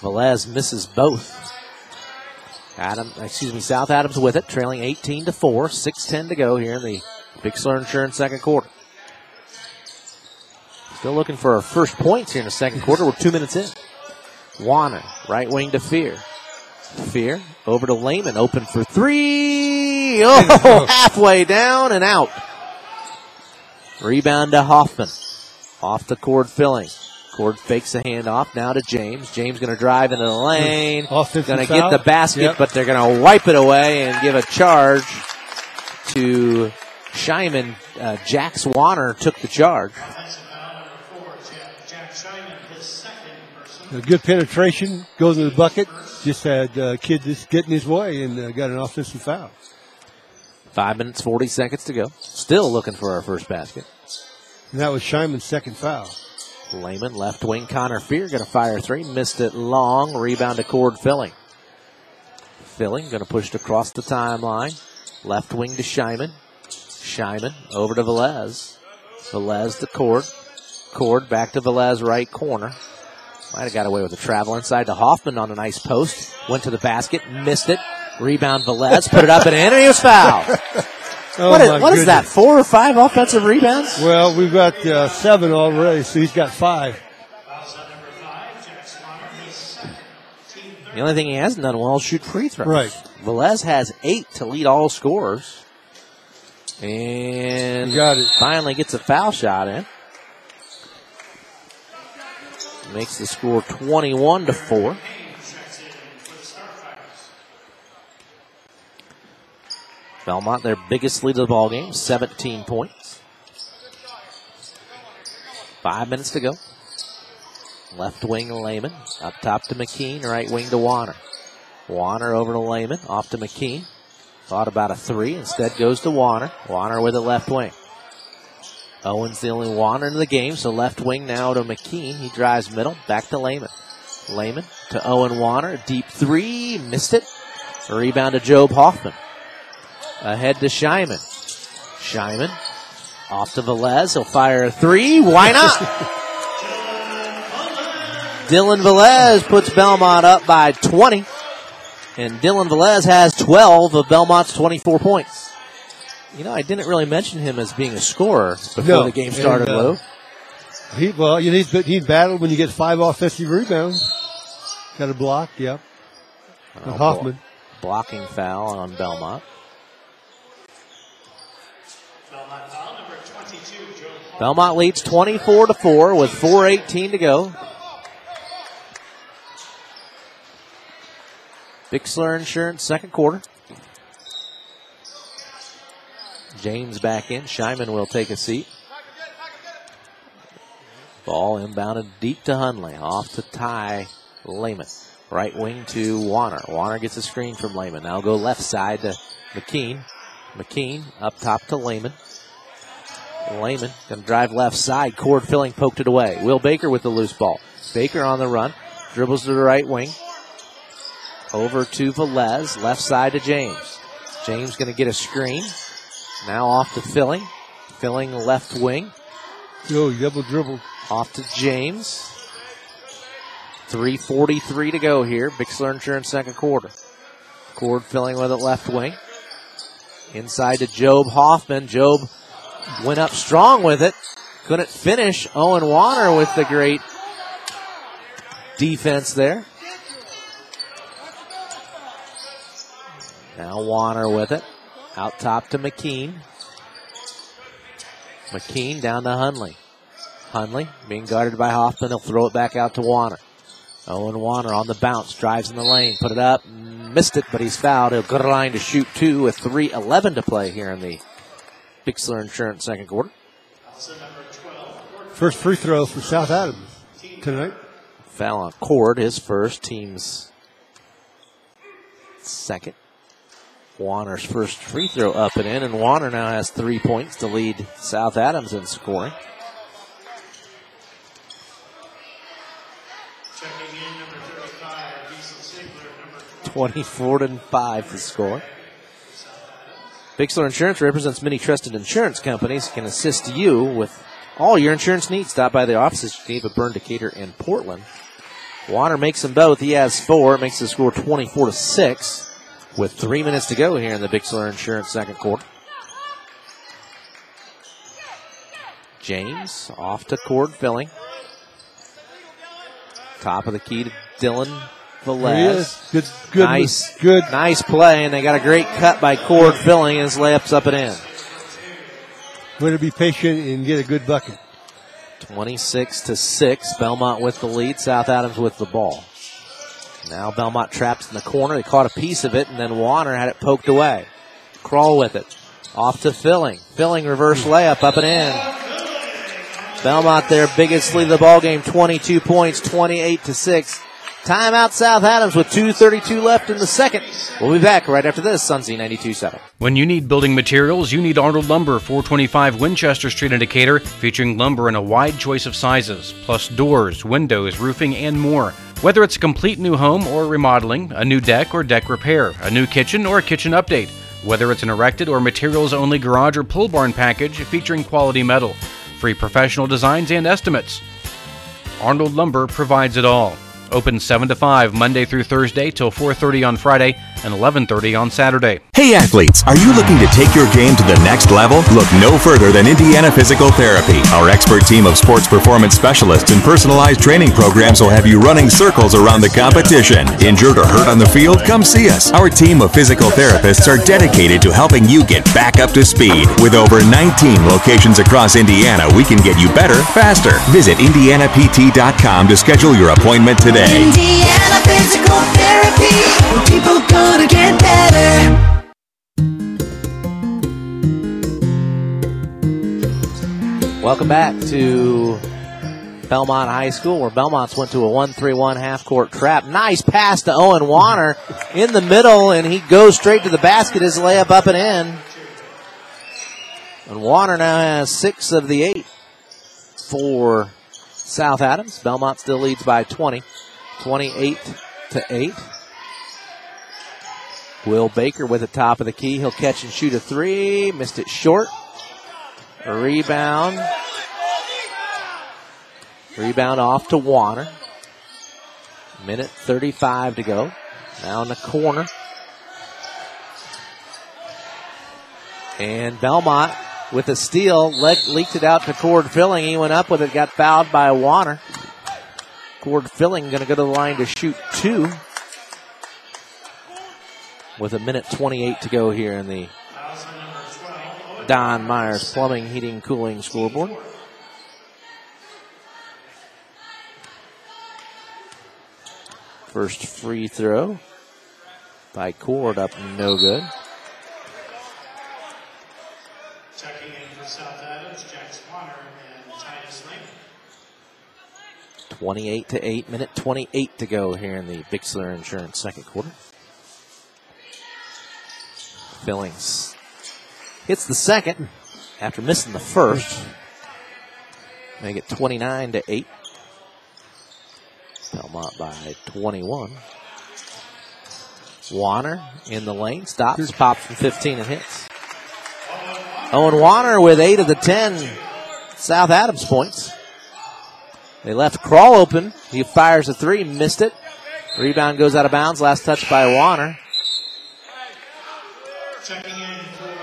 Velez misses both. Adam, excuse me, South Adams with it, trailing 18 to 4, 6-10 to go here in the Bixler Insurance second quarter. Still looking for our first points here in the second quarter. We're two minutes in. Warner, right wing to Fear. Fear over to Lehman, open for three. Oh, halfway down and out. Rebound to Hoffman. Off the cord filling. Cord fakes the handoff now to James. James going to drive into the lane. Offensive Going to get the basket, Yep. but they're going to wipe it away and give a charge to Scheiman. Uh, Jax Warner took the charge. A good penetration, goes to the bucket. Just had uh, kid just getting his way and uh, got an offensive foul. Five minutes, 40 seconds to go. Still looking for our first basket. And that was Scheinman's second foul. Lehman, left wing, Connor Fear going to fire three. Missed it long. Rebound to Cord Filling. Filling going to push it across the timeline. Left wing to Scheiman. Scheiman over to Velez. Velez to Cord. Cord back to Velez right corner. Might have got away with a travel inside to Hoffman on a nice post. Went to the basket, missed it. Rebound Velez, put it up and in, and he was fouled. Oh, what, is, what is, that, four or five offensive rebounds? Well, we've got uh, seven already, so he's got five. The only thing he hasn't done well is shoot free throws. Right. Velez has eight to lead all scorers. And got it. finally gets a foul shot in. Makes the score 21 to 4. Bellmont, their biggest lead of the ball game, 17 points. Five minutes to go. Left wing Lehman. Up top to McKean. Right wing to Warner. Warner over to Lehman. Off to McKean. Thought about a three. Instead goes to Warner. Warner with a left wing. Owen's the only Warner in the game, so left wing now to McKean. He drives middle. Back to Lehman. Lehman to Owen Warner. Deep three. Missed it. Rebound to Job Hoffman. Ahead to Scheiman. Scheiman off to Velez. He'll fire a three. Why not? Dylan Velez puts Bellmont up by 20. And Dylan Velez has 12 of Bellmont's 24 points. You know, I didn't really mention him as being a scorer before No. the game started, And, uh, Lou. He well, you need he's battled when you get five offensive rebounds. Got a block, yep. Oh, Hoffman. blo- blocking foul on Bellmont. Bellmont leads 24 to 4 with 4.18 to go. Bixler Insurance, second quarter. James back in. Scheiman will take a seat. Ball inbounded deep to Hunley. Off to Ty Lehman. Right wing to Warner. Warner gets a screen from Lehman. Now go left side to McKean. McKean up top to Lehman. Lehman gonna drive left side. Cord filling poked it away. Will Baker with the loose ball. Baker on the run. Dribbles to the right wing. Over to Velez. Left side to James. James gonna get a screen. Now off to Filling. Filling left wing. Yo, double dribble. Off to James. 3.43 to go here. Bixler Insurance second quarter. Cord filling with it left wing. Inside to Job Hoffman. Job went up strong with it. Couldn't finish. Owen Warner with the great defense there. Now Warner with it. Out top to McKean. McKean down to Hunley. Hunley being guarded by Hoffman. He'll throw it back out to Warner. Owen Warner on the bounce, drives in the lane, put it up, missed it, but he's fouled. He'll go to line to shoot two with 3.11 to play here in the Bixler Insurance second quarter. First free throw for South Adams tonight. Foul on Cord, his first, team's second. Warner's first free throw up and in, and Warner now has three points to lead South Adams in scoring. 24 and 5 the score. Bixler Insurance represents many trusted insurance companies, can assist you with all your insurance needs. Stop by the offices, Geneva, Berne, Decatur, and Portland. Warner makes them both. He has four. Makes the score 24 to 6 with three minutes to go here in the Bixler Insurance second quarter. James off to Cord filling. Top of the key to Dylan Velez. Good, good, nice, good, nice play, and they got a great cut by Cord filling, his layups up and in. Way to be patient and get a good bucket. 26 to 6. Bellmont with the lead. South Adams with the ball. Now Bellmont traps in the corner. They caught a piece of it, and then Warner had it poked away. Kroll with it. Off to Filling. Filling reverse layup up and in. Bellmont their biggest lead of the ball game, 22 points, 28 to 6. Timeout South Adams with 2.32 left in the second. We'll be back right after this on Z92.7. When you need building materials, you need Arnold Lumber, 425 Winchester Street in Decatur, featuring lumber in a wide choice of sizes, plus doors, windows, roofing, and more. Whether it's a complete new home or remodeling, a new deck or deck repair, a new kitchen or a kitchen update, whether it's an erected or materials only garage or pull barn package featuring quality metal, free professional designs and estimates. Arnold Lumber provides it all. Open 7 to 5 Monday through Thursday till 4:30 on Friday and 11:30 on Saturday. Hey athletes, are you looking to take your game to the next level? Look no further than Indiana Physical Therapy. Our expert team of sports performance specialists and personalized training programs will have you running circles around the competition. Injured or hurt on the field? Come see us. Our team of physical therapists are dedicated to helping you get back up to speed. With over 19 locations across Indiana, we can get you better, faster. Visit indianapt.com to schedule your appointment today. Indiana Physical Therapy. People gonna get better. Welcome back to Bellmont High School, where Bellmont's went to a 1 3 1 half court trap. Nice pass to Owen Warner in the middle, and he goes straight to the basket. His layup up and in. And Warner now has six of the eight for South Adams. Bellmont still leads by 20, 28 to 8. Will Baker with the top of the key. He'll catch and shoot a three. Missed it short. Rebound. Rebound off to Warner. Minute 35 to go. Now in the corner. And Bellmont with a steal le- leaked it out to Cord Filling. He went up with it, got fouled by Warner. Cord Filling going to go to the line to shoot two. With a minute 28 to go here in the Don Myers Plumbing, Heating, Cooling scoreboard. First free throw by Cord up no good. Checking in for South Adams, Jax Warner and Titus Lane. 28 to 8, minute 28 to go here in the Bixler Insurance second quarter. Fillings hits the second after missing the first. Make it 29 to 8. Bellmont by 21. Warner in the lane, stops, pops from 15 and hits. Owen Warner with 8 of the 10 South Adams points. They left Kroll open. He fires a three, missed it. Rebound goes out of bounds. Last touch by Warner. Checking in for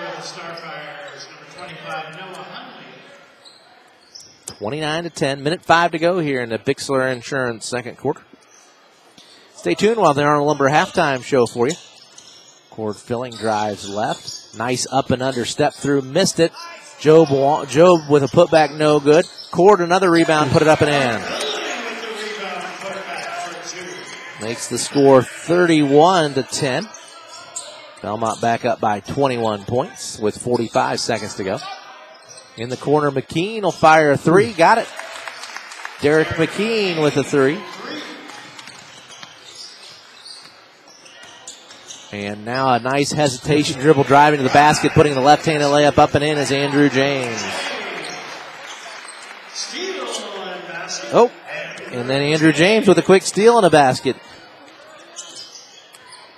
29 to 10. Minute five to go here in the Bixler Insurance second quarter. Stay tuned while they're on Arnold Lumber halftime show for you. Cord filling drives left. Nice up and under step through. Missed it. Job, Job with a putback, no good. Cord another rebound, put it up and in. Makes the score 31 to 10. Bellmont back up by 21 points with 45 seconds to go. In the corner, McKean will fire a three. Hmm. Got it. Derek McKean with a three. And now a nice hesitation dribble driving to the basket, putting the left-handed layup up and in is Andrew James. Oh, and then Andrew James with a quick steal and a basket.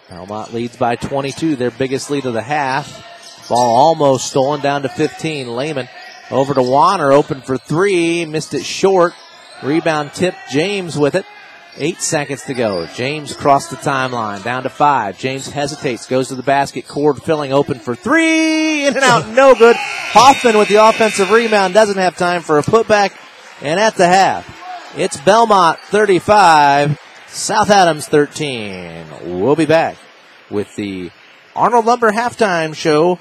Bellmont leads by 22, their biggest lead of the half. Ball almost stolen down to 15. Lehman over to Warner, open for three, missed it short. Rebound tip, James with it. Eight seconds to go. James crossed the timeline, down to five. James hesitates, goes to the basket, cord filling, open for three, in and out, no good. Hoffman with the offensive rebound, doesn't have time for a putback, and at the half, it's Bellmont 35, South Adams 13. We'll be back with the Arnold Lumber halftime show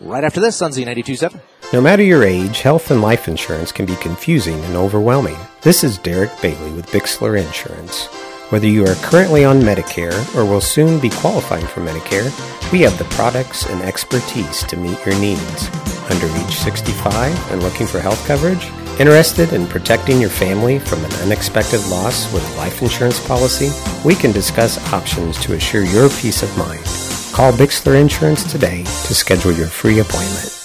right after this on Z92.7. No matter your age, health and life insurance can be confusing and overwhelming. This is Derek Bailey with Bixler Insurance. Whether you are currently on Medicare or will soon be qualifying for Medicare, we have the products and expertise to meet your needs. Under age 65 and looking for health coverage? Interested in protecting your family from an unexpected loss with a life insurance policy? We can discuss options to assure your peace of mind. Call Bixler Insurance today to schedule your free appointment.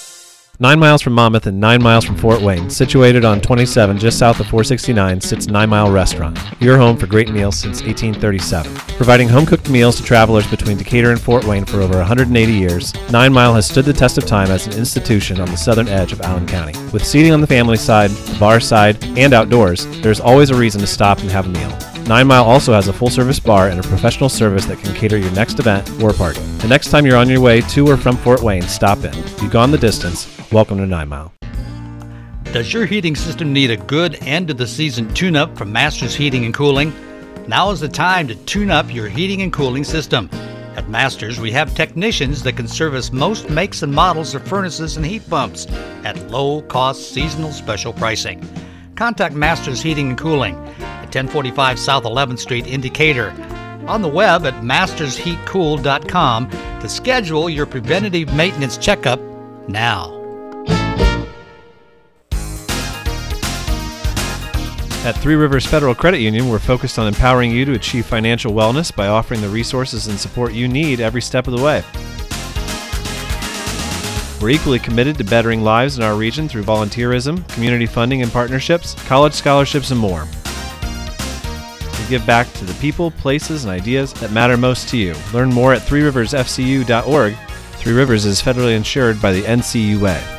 Nine miles from Monmouth and nine miles from Fort Wayne, situated on 27 just south of 469, sits Nine Mile Restaurant, your home for great meals since 1837. Providing home cooked meals to travelers between Decatur and Fort Wayne for over 180 years, Nine Mile has stood the test of time as an institution on the southern edge of Allen County. With seating on the family side, the bar side, and outdoors, there's always a reason to stop and have a meal. Nine Mile also has a full service bar and a professional service that can cater your next event or party. The next time you're on your way to or from Fort Wayne, stop in. You've gone the distance. Welcome to Nine Mile. Does your heating system need a good end of the season tune up from Masters Heating and Cooling? Now is the time to tune up your heating and cooling system. At Masters, we have technicians that can service most makes and models of furnaces and heat pumps at low cost seasonal special pricing. Contact Masters Heating and Cooling at 1045 South 11th Street in Decatur. On the web at mastersheatcool.com to schedule your preventative maintenance checkup now. At Three Rivers Federal Credit Union, we're focused on empowering you to achieve financial wellness by offering the resources and support you need every step of the way. We're equally committed to bettering lives in our region through volunteerism, community funding and partnerships, college scholarships, and more. We give back to the people, places, and ideas that matter most to you. Learn more at threeriversfcu.org. Three Rivers is federally insured by the NCUA.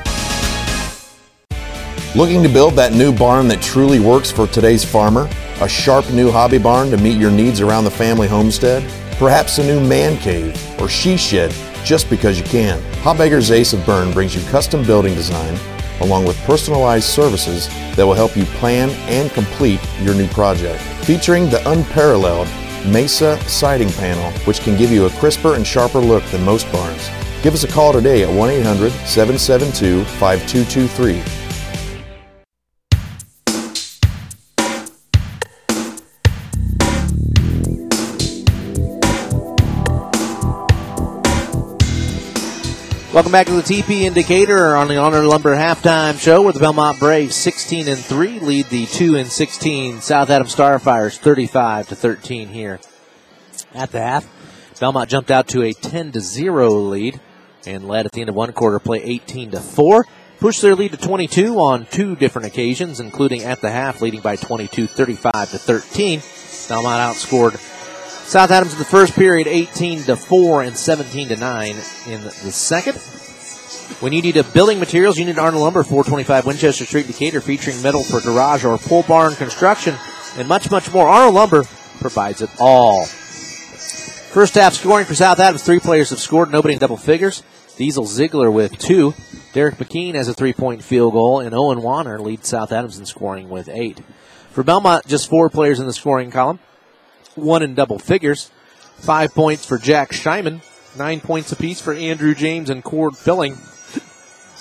Looking to build that new barn that truly works for today's farmer? A sharp new hobby barn to meet your needs around the family homestead? Perhaps a new man cave or she shed just because you can. Habegger's Ace of Berne brings you custom building design along with personalized services that will help you plan and complete your new project. Featuring the unparalleled Mesa siding panel, which can give you a crisper and sharper look than most barns. Give us a call today at 1 800 772 5223. Welcome back to the TP Indicator on the Arnold Lumber halftime show where the Bellmont Braves 16 and 3 lead the 2 and 16 South Adams Starfires 35 to 13 here at the half. Bellmont jumped out to a 10 to 0 lead and led at the end of one quarter play 18 to 4. Pushed their lead to 22 on two different occasions, including at the half, leading by 22 35 to 13. Bellmont outscored South Adams in the first period, 18 to 4 and 17 to 9 in the second. When you need a building materials, you need Arnold Lumber, 425 Winchester Street, Decatur, featuring metal for garage or pole barn construction and much, much more. Arnold Lumber provides it all. First half scoring for South Adams, three players have scored, nobody in double figures. Diesel Ziegler with two. Derek McKean has a three point field goal, and Owen Warner leads South Adams in scoring with eight. For Bellmont, just four players in the scoring column, one in double figures. Five points for Jack Scheiman, nine points apiece for Andrew James and Cord Filling.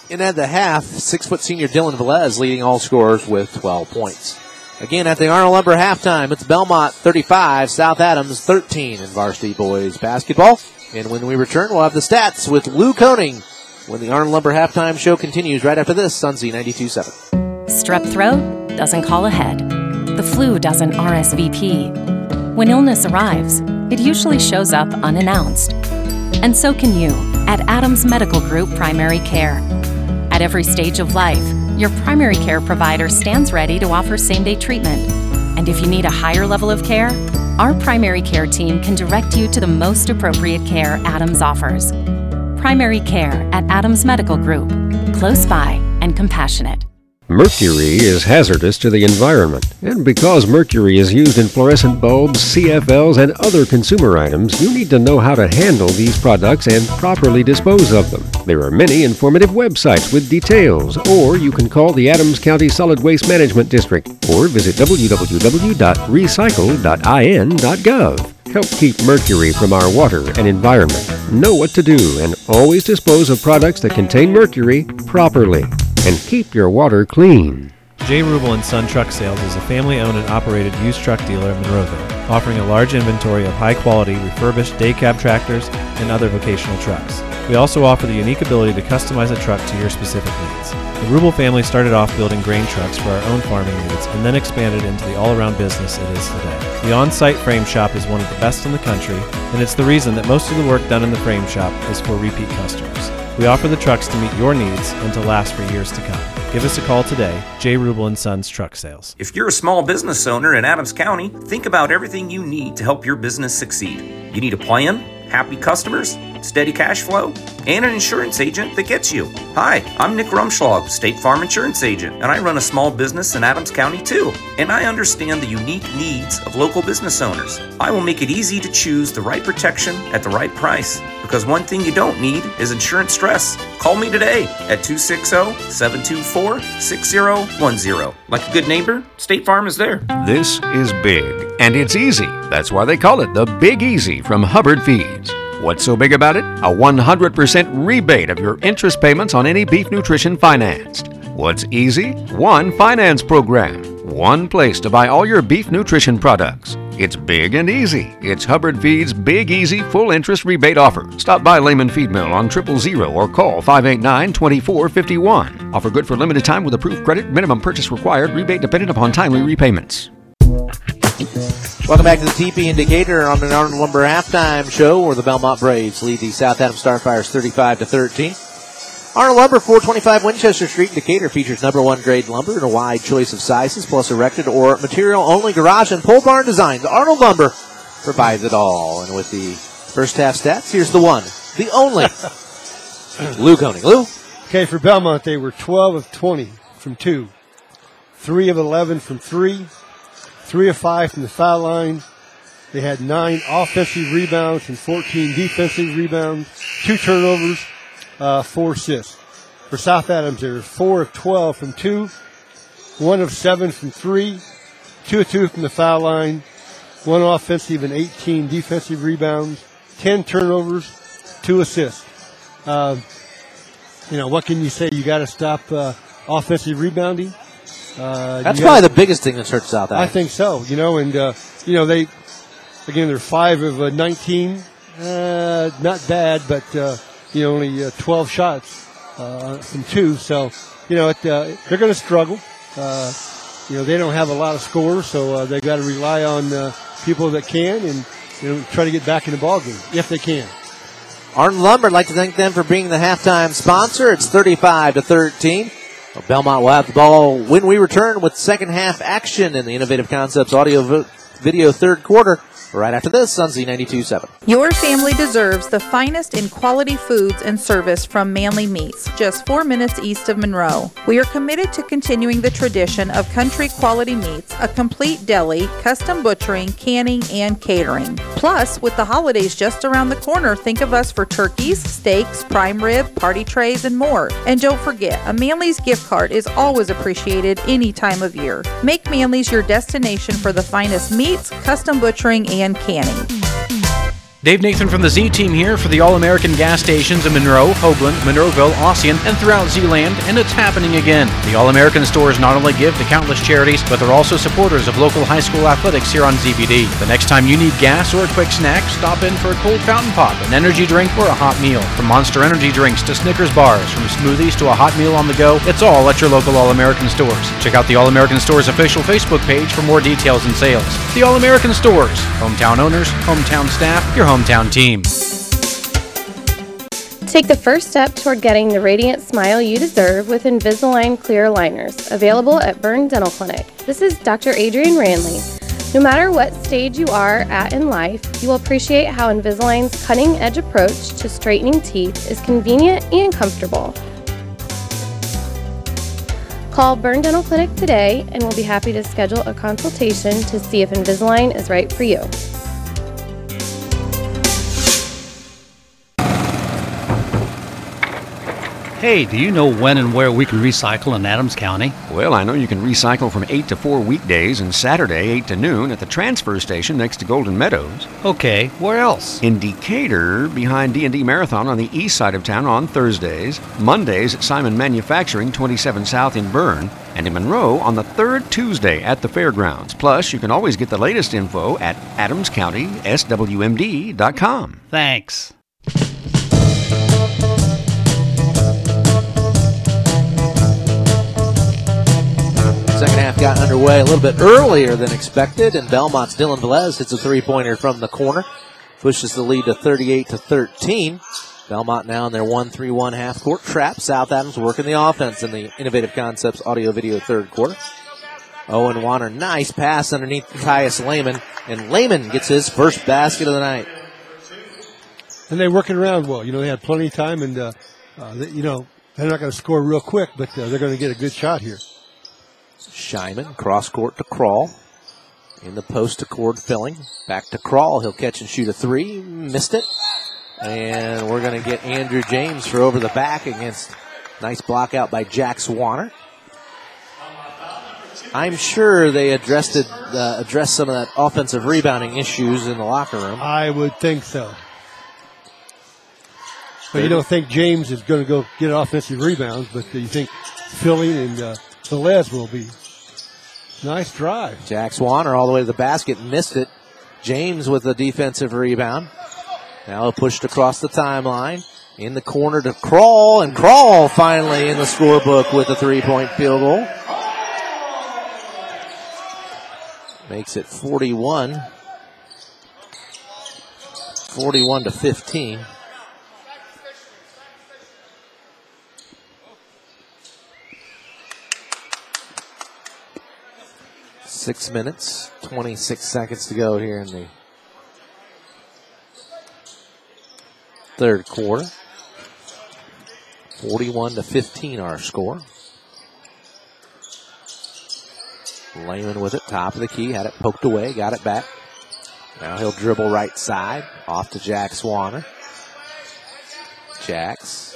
And at the half, six foot senior Dylan Velez leading all scorers with 12 points. Again, at the Arnold Lumber halftime, it's Bellmont 35, South Adams 13 in varsity boys basketball. And when we return, we'll have the stats with Lou Koning when the Arnold Lumber halftime show continues right after this on Z92.7. Strep throat doesn't call ahead. The flu doesn't RSVP. When illness arrives, it usually shows up unannounced. And so can you at Adams Medical Group Primary Care. At every stage of life, your primary care provider stands ready to offer same day treatment. And if you need a higher level of care, our primary care team can direct you to the most appropriate care Adams offers. Primary care at Adams Medical Group, close by and compassionate. Mercury is hazardous to the environment, and because mercury is used in fluorescent bulbs, CFLs, and other consumer items, you need to know how to handle these products and properly dispose of them. There are many informative websites with details, or you can call the Adams County Solid Waste Management District or visit www.recycle.in.gov. Help keep mercury from our water and environment. Know what to do and always dispose of products that contain mercury properly. And keep your water clean. J. Rubel and Son Truck Sales is a family-owned and operated used truck dealer in Monroeville, offering a large inventory of high-quality refurbished day cab tractors and other vocational trucks. We also offer the unique ability to customize a truck to your specific needs. The Rubel family started off building grain trucks for our own farming needs and then expanded into the all-around business it is today. The on-site frame shop is one of the best in the country, and it's the reason that most of the work done in the frame shop is for repeat customers. We offer the trucks to meet your needs and to last for years to come. Give us a call today, J. Rubel and Sons Truck Sales. If you're a small business owner in Adams County, think about everything you need to help your business succeed. You need a plan, happy customers, steady cash flow, and an insurance agent that gets you. Hi, I'm Nick Rumschlag, State Farm Insurance Agent, and I run a small business in Adams County too. And I understand the unique needs of local business owners. I will make it easy to choose the right protection at the right price because one thing you don't need is insurance stress. Call me today at 260 724 6010. Like a good neighbor, State Farm is there. This is big, and it's easy. That's why they call it the Big Easy from Hubbard Feeds. What's so big about it? A 100% rebate of your interest payments on any beef nutrition financed. What's easy? One finance program. One place to buy all your beef nutrition products. It's big and easy. It's Hubbard Feed's Big Easy Full Interest Rebate Offer. Stop by Lehman Feed Mill on triple zero or call 589 2451. Offer good for limited time with approved credit. Minimum purchase required. Rebate dependent upon timely repayments. Welcome back to the TP Indicator on the Arnold Lumber halftime show where the Bellmont Braves lead the South Adams Starfires 35 to 13. Arnold Lumber, 425 Winchester Street, Decatur features number one grade lumber in a wide choice of sizes, plus erected or material only garage and pole barn designs. Arnold Lumber provides it all. And with the first half stats, here's the one, the only, Lou Koenig. Lou? Okay, for Bellmont, they were 12 of 20 from two, 3 of 11 from three, 3 of 5 from the foul line. They had 9 offensive rebounds and 14 defensive rebounds, 2 turnovers, uh, 4 assists. For South Adams, they were 4 of 12 from 2, 1 of 7 from 3, 2 of 2 from the foul line, 1 offensive and 18 defensive rebounds, 10 turnovers, 2 assists. Uh, you know, what can you say? You got to stop uh, offensive rebounding. Uh, That's probably gotta- the biggest thing that hurts South I think so. You know, and uh, you know they again they're five of uh, 19. Uh, not bad, but uh, you know only uh, 12 shots uh, from two. So you know it, uh, they're going to struggle. Uh, you know they don't have a lot of scores, so uh, they got to rely on uh, people that can and you know try to get back in the ball game if they can. Arnold Lumber, I'd like to thank them for being the halftime sponsor. It's 35 to 13. Bellmont will have the ball when we return with second half action in the Innovative Concepts audio vi- video third quarter right after this on Z92.7. Your family deserves the finest in quality foods and service from Manley Meats, just four minutes east of Monroe. We are committed to continuing the tradition of country quality meats, a complete deli, custom butchering, canning, and catering. Plus, with the holidays just around the corner, think of us for turkeys, steaks, prime rib, party trays, and more. And don't forget, a Manley's gift card is always appreciated any time of year. Make Manley's your destination for the finest meats, custom butchering, and canning. Dave Nathan from the Z Team here for the All American gas stations in Monroe, Hoagland, Monroeville, Ossian, and throughout Zeeland, and it's happening again. The All American stores not only give to countless charities, but they're also supporters of local high school athletics here on ZBD. The next time you need gas or a quick snack, stop in for a cold fountain pop, an energy drink, or a hot meal. From Monster Energy drinks to Snickers bars, from smoothies to a hot meal on the go, it's all at your local All American stores. Check out the All American Stores official Facebook page for more details and sales. The All American Stores, hometown owners, hometown staff, your hometown team. Take the first step toward getting the radiant smile you deserve with Invisalign clear aligners, available at Berne Dental Clinic. This is Dr. Adrian Ranley. No matter what stage you are at in life, you will appreciate how Invisalign's cutting edge approach to straightening teeth is convenient and comfortable. Call Berne Dental Clinic today and we'll be happy to schedule a consultation to see if Invisalign is right for you. Hey, do you know when and where we can recycle in Adams County? Well, I know you can recycle from 8 to 4 weekdays and Saturday 8 to noon at the transfer station next to Golden Meadows. Okay, where else? In Decatur, behind D&D Marathon on the east side of town on Thursdays, Mondays at Simon Manufacturing 27 South in Berne, and in Monroe on the third Tuesday at the fairgrounds. Plus, you can always get the latest info at adamscountyswmd.com. Thanks. Got underway a little bit earlier than expected, and Bellmont's Dylan Velez hits a three-pointer from the corner, pushes the lead to 38 to 13. Bellmont now in their 1-3-1 half-court trap. South Adams working the offense in the Innovative Concepts audio-video third quarter. Owen Warner, nice pass underneath Caius Lehman, and Lehman gets his first basket of the night. And they're working around well. You know, they had plenty of time, and uh, uh, you know they're not going to score real quick, but uh, they're going to get a good shot here. Scheiman, cross court to Kroll. In the post to Cord filling. Back to Kroll. He'll catch and shoot a three. Missed it. And we're going to get Andrew James for over the back against nice block out by Jax Warner. I'm sure they addressed it, uh, addressed some of that offensive rebounding issues in the locker room. I would think so. But you don't think James is going to go get offensive rebounds, but you think Filling and uh, Velez will be. Nice drive. Jax Warner all the way to the basket, missed it. James with the defensive rebound. Now pushed across the timeline. In the corner to Kroll, and Kroll finally in the scorebook with a three point field goal. Makes it 41. 41 to 15. Six minutes, 26 seconds to go here in the third quarter. 41 to 15 our score. Lehman with it, top of the key, had it poked away, got it back. Now he'll dribble right side, off to Jax Warner. Jax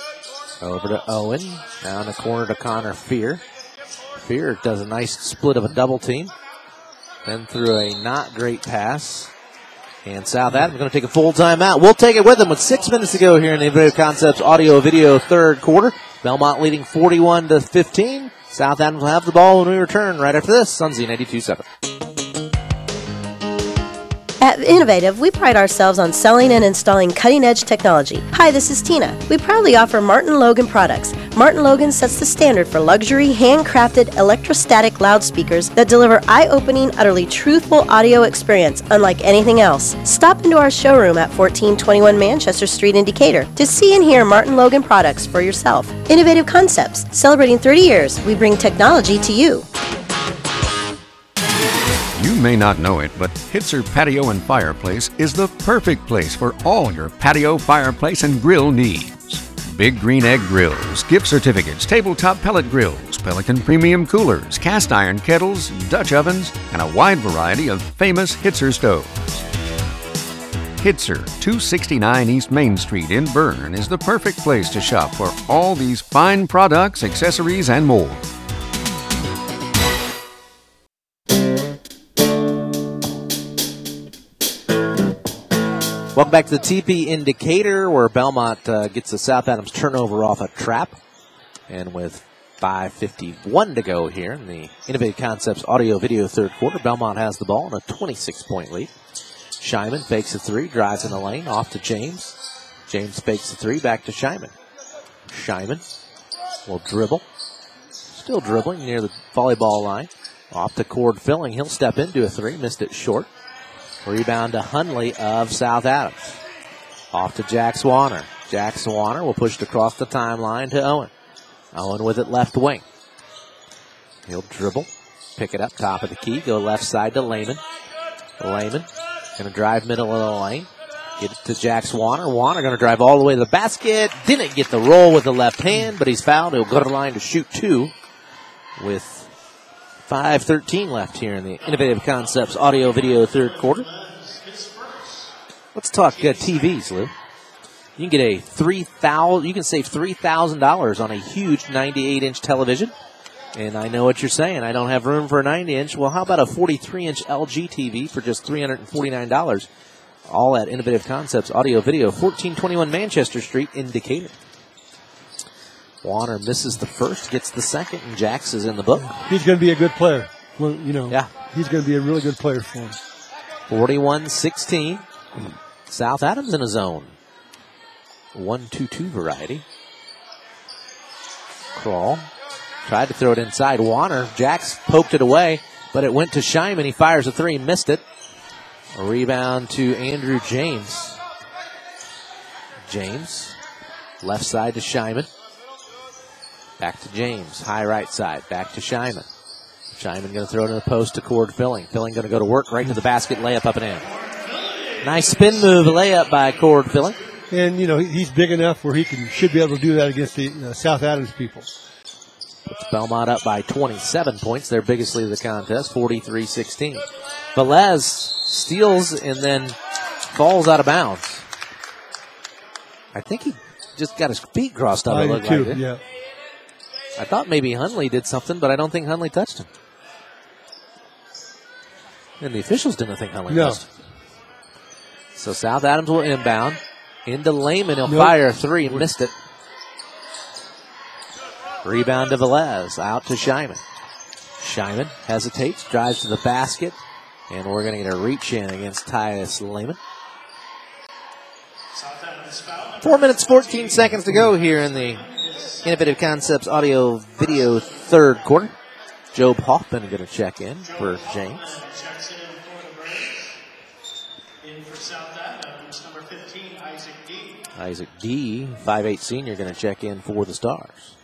over to Owen, down the corner to Connor Fear. Fear does a nice split of a double team. Then through a not great pass. And South Adams going to take a full timeout. We'll take it with them with six minutes to go here in the Innovative Concepts audio video third quarter. Bellmont leading 41 to 15. South Adams will have the ball when we return right after this. Sunzy 92.7. At Innovative, we pride ourselves on selling and installing cutting edge technology. Hi, this is Tina. We proudly offer Martin Logan products. Martin Logan sets the standard for luxury, handcrafted electrostatic loudspeakers that deliver eye opening, utterly truthful audio experience unlike anything else. Stop into our showroom at 1421 Manchester Street in Decatur to see and hear Martin Logan products for yourself. Innovative Concepts, celebrating 30 years, we bring technology to you. You may not know it, but Hitzer Patio and Fireplace is the perfect place for all your patio, fireplace, and grill needs. Big Green Egg grills, gift certificates, tabletop pellet grills, Pelican premium coolers, cast iron kettles, Dutch ovens, and a wide variety of famous Hitzer stoves. Hitzer, 269 East Main Street in Berne, is the perfect place to shop for all these fine products, accessories, and more. Welcome back to the TP Indicator, where Bellmont uh, gets the South Adams turnover off a trap. And with 5.51 to go here in the Innovative Concepts audio video third quarter, Bellmont has the ball in a 26 point lead. Scheiman fakes a three, drives in the lane, off to James. James fakes a three, back to Scheiman. Scheiman will dribble. Still dribbling near the volleyball line. Off to Cord Filling. He'll step into a three, missed it short. Rebound to Hunley of South Adams. Off to Jax Warner. Jax Warner will push it across the timeline to Owen. Owen with it left wing. He'll dribble, pick it up top of the key, go left side to Lehman. Lehman gonna drive middle of the lane. Get it to Jack Swanner. Warner gonna drive all the way to the basket. Didn't get the roll with the left hand, but he's fouled. He'll go to the line to shoot two with 5.13 left here in the Innovative Concepts audio video third quarter. Let's talk uh, TVs, Lou. You can get a three thousand. You can save three thousand dollars on a huge 98 inch television. And I know what you're saying. I don't have room for a 90 inch. Well, how about a 43 inch LG TV for just 349 dollars? All at Innovative Concepts Audio Video, 1421 Manchester Street in Decatur. Warner misses the first, gets the second, and Jax is in the book. He's going to be a good player. Well, you know, Yeah. he's going to be a really good player for him. 41 16. South Adams in a zone. 1 2 2 variety. Kroll. Tried to throw it inside. Warner. Jax poked it away, but it went to Scheiman. He fires a three, missed it. A rebound to Andrew James. James. Left side to Scheiman. Back to James. High right side. Back to Scheiman. Scheiman going to throw it in the post to Cord Filling. Filling going to go to work right to the basket, layup up and in. Nice spin move, layup by Cord Filling. And you know he's big enough where he can should be able to do that against the uh, South Adams people. Puts Bellmont up by 27 points, their biggest lead of the contest, 43 16. Velez steals and then falls out of bounds. I think he just got his feet crossed up. I it looked too. like it. Yeah. I thought maybe Hunley did something, but I don't think Hunley touched him. And the officials didn't think Hunley No. touched him. So South Adams will inbound. Into Lehman. He'll Nope. fire three. Missed it. Rebound to Velez. Out to Scheiman. Scheiman hesitates, drives to the basket, and we're going to get a reach in against Tyus Lehman. Four minutes, 14 seconds to go here in the Innovative Concepts audio video third quarter. Job Hoffman going to check in for James. In for the Braves. In for South Adams, number 15, Isaac D. Isaac D, 5'8 senior, going to check in for the Stars.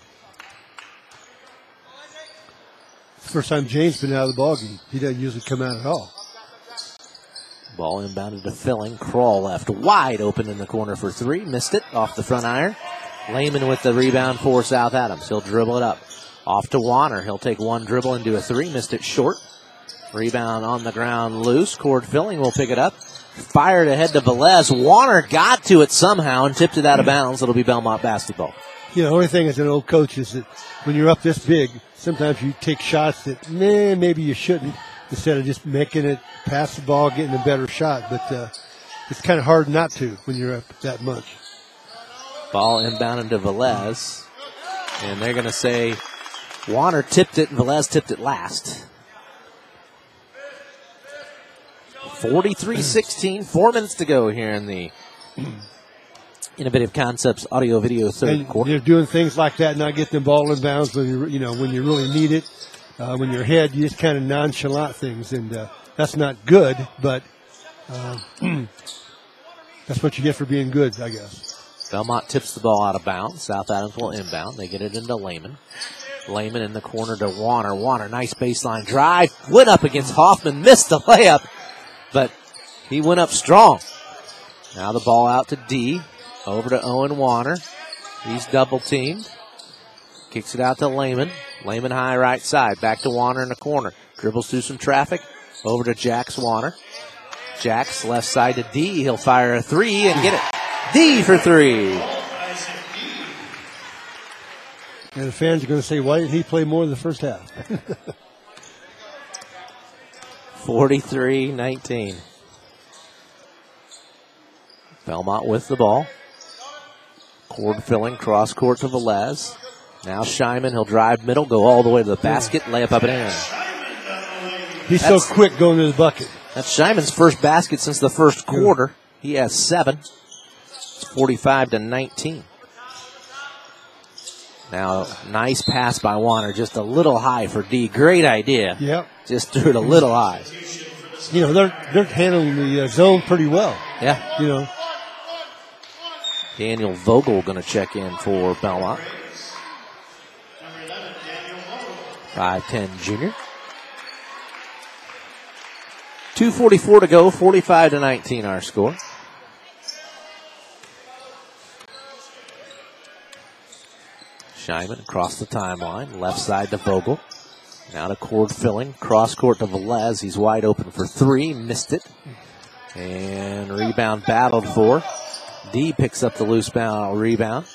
First time James been out of the ballgame. He doesn't usually come out at all. Ball inbounded to Filling. Kroll left wide open in the corner for three. Missed it off the front iron. Lehman with the rebound for South Adams. He'll dribble it up. Off to Warner. He'll take one dribble and do a three. Missed it short. Rebound on the ground loose. Cord Filling will pick it up. Fired ahead to Velez. Warner got to it somehow and tipped it out of bounds. It'll be Bellmont basketball. You know, the only thing as an old coach is that when you're up this big, sometimes you take shots that nah, maybe you shouldn't instead of just making it pass the ball, getting a better shot. But uh, it's kind of hard not to when you're up that much. Ball inbounded to Velez. And they're going to say Warner tipped it and Velez tipped it last. 43 16, four minutes to go here in the Innovative Concepts audio video third and quarter. they're doing things like that, not getting the ball in bounds when you you know when you really need it. Uh, when you're ahead, you just kind of nonchalant things, and uh, that's not good. But uh, that's what you get for being good, I guess. Bellmont tips the ball out of bounds. South Adams will inbound. They get it into Lehman. Lehman in the corner to Warner. Warner, nice baseline drive. Went up against Hoffman, missed the layup, but he went up strong. Now the ball out to D. Over to Owen Warner. He's double teamed. Kicks it out to Lehman. Lehman high right side. Back to Warner in the corner. Dribbles through some traffic. Over to Jax Warner. Jax left side to D. He'll fire a three and get it. D for three. And the fans are going to say, why didn't he play more in the first half? 43 19. Bellmont with the ball. Cord Filling, cross court to Velez. Now Scheiman, he'll drive middle, go all the way to the basket, lay up up and in. He's That's- so quick going to the bucket. That's Scheiman's first basket since the first quarter. He has seven. It's 45 to 19. Now, nice pass by Warner, just a little high for D. Great idea. Yep. Just threw it a little high. You know, they're they're handling the uh, zone pretty well. Yeah. You know, Daniel Vogel going to check in for Bellmont. 5'10 junior. 244 to go, 45 to 19 our score. Scheiman across the timeline, left side to Vogel. Now to Cord Filling, cross court to Velez. He's wide open for three, missed it. And rebound battled for. D picks up the loose bound rebound.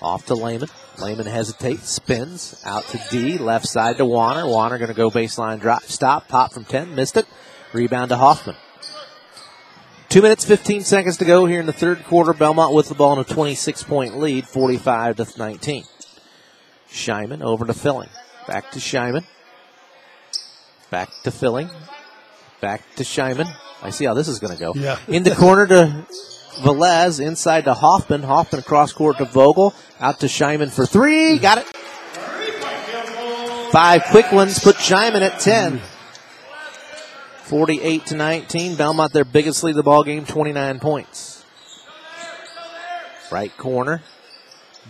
Off to Lehman. Lehman hesitates, spins out to D, left side to Warner. Warner going to go baseline drop, stop, pop from 10, missed it. Rebound to Hoffman. Two minutes, 15 seconds to go here in the third quarter. Bellmont with the ball in a 26 point lead, 45 to 19. Scheiman over to Filling. Back to Scheiman. Back to Filling. Back to Scheiman. I see how this is going to go. Yeah. In the corner to Velez. Inside to Hoffman. Hoffman cross court to Vogel. Out to Scheiman for three. Got it. Five quick ones put Scheiman at 10. 48 to 19. Bellmont their biggest lead of the ball game, 29 points. Right corner.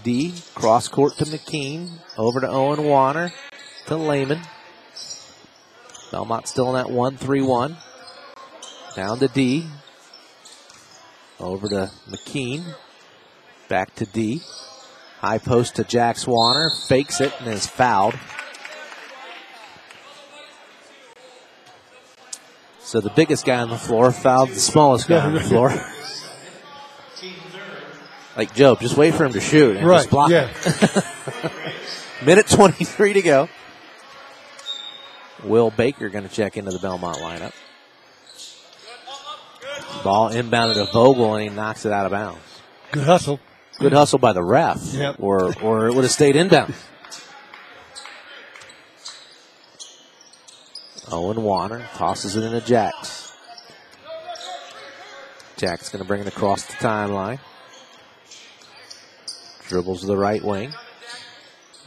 D, cross court to McKean. Over to Owen Warner. To Lehman. Bellmont still in that 1 3 1. Down to D. Over to McKean. Back to D. High post to Jax Warner. Fakes it and is fouled. So the biggest guy on the floor fouled the smallest guy on the floor. Like Job, just wait for him to shoot and Right, just block yeah. Minute 23 to go. Will Baker going to check into the Bellmont lineup. Ball inbounded to Vogel and he knocks it out of bounds. good hustle. Good hustle by the ref, Yep. or or it would have stayed inbound. Owen Warner tosses it into Jax. Jack's going to bring it across the timeline. Dribbles to the right wing.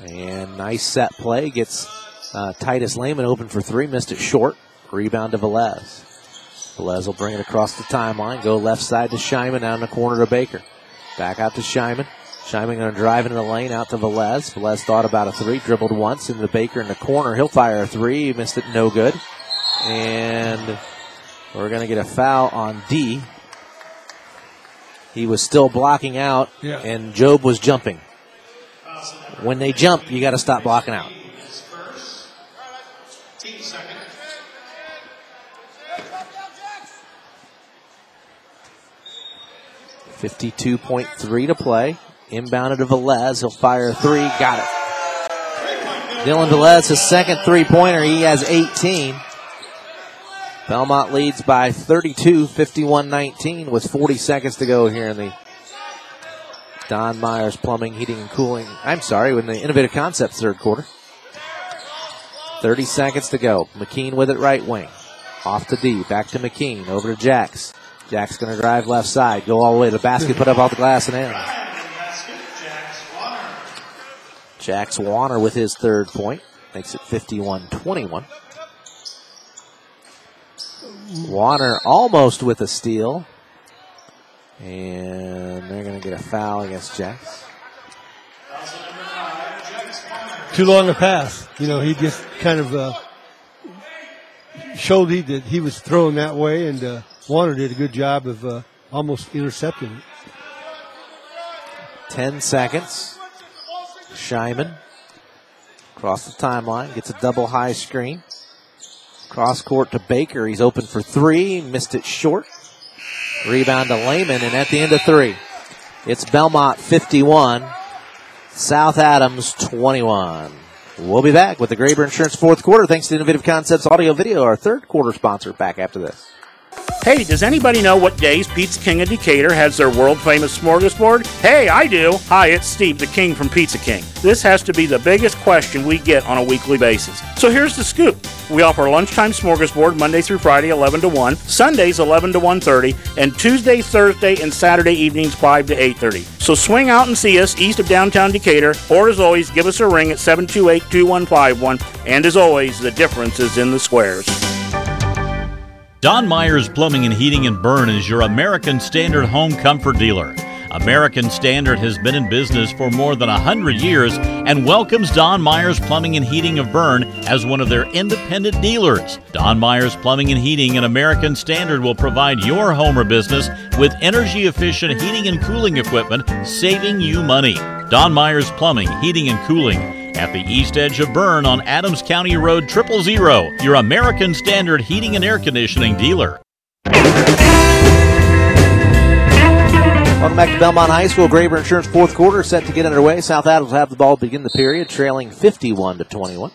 And nice set play. Gets uh, Titus Lehman open for three. Missed it short. Rebound to Velez. Velez will bring it across the timeline. Go left side to Scheiman. Down in the corner to Baker. Back out to Scheiman. Scheiman going to drive into the lane out to Velez. Velez thought about a three. Dribbled once into Baker in the corner. He'll fire a three. Missed it. No good. And we're going to get a foul on D. He was still blocking out, Yeah. and Job was jumping. When they jump, you got to stop blocking out. Fifty-two point three to play. Inbounded to Velez. He'll fire a three. Got it. Dylan Velez, his second three-pointer. He has 18. Bellmont leads by 32, 51-19 with 40 seconds to go here in the Don Myers Plumbing, Heating and Cooling. I'm sorry, in the Innovative Concepts third quarter. 30 seconds to go. McKean with it right wing. Off to D. Back to McKean. Over to Jax. Jack's going to drive left side. Go all the way to the basket. Put up off the glass and in. Jax Warner with his third point. Makes it 51-21. Warner almost with a steal. And they're going to get a foul against Jax. too long a pass. You know, he just kind of uh, showed he that he was throwing that way, and uh, Warner did a good job of uh, almost intercepting it. 10 seconds. Scheiman across the timeline, gets a double high screen. Cross court to Baker. He's open for three, missed it short. Rebound to Lehman, and at the end of three, it's Bellmont 51, South Adams 21. We'll be back with the Graber Insurance fourth quarter. Thanks to Innovative Concepts Audio Video, our third quarter sponsor. Back after this. Hey, does anybody know what days Pizza King of Decatur has their world famous smorgasbord? Hey, I do. Hi, it's Steve, the King from Pizza King. This has to be the biggest question we get on a weekly basis. So here's the scoop. We offer lunchtime smorgasbord Monday through Friday 11 to 1, Sundays 11 to 1:30, and Tuesday, Thursday, and Saturday evenings 5 to 8:30. So swing out and see us east of downtown Decatur, or as always, give us a ring at 728-2151. And as always, the difference is in the squares. Don Myers Plumbing and Heating in Berne is your American Standard home comfort dealer. American Standard has been in business for more than 100 years and welcomes Don Myers Plumbing and Heating of Berne as one of their independent dealers. Don Myers Plumbing and Heating and American Standard will provide your home or business with energy efficient heating and cooling equipment, saving you money. Don Myers Plumbing, Heating and Cooling at the east edge of Berne on Adams County Road Triple Zero, your American Standard heating and air conditioning dealer. Welcome back to Bellmont High School. Graber Insurance fourth quarter set to get underway. South Adams will have the ball begin the period, trailing 51 to 21.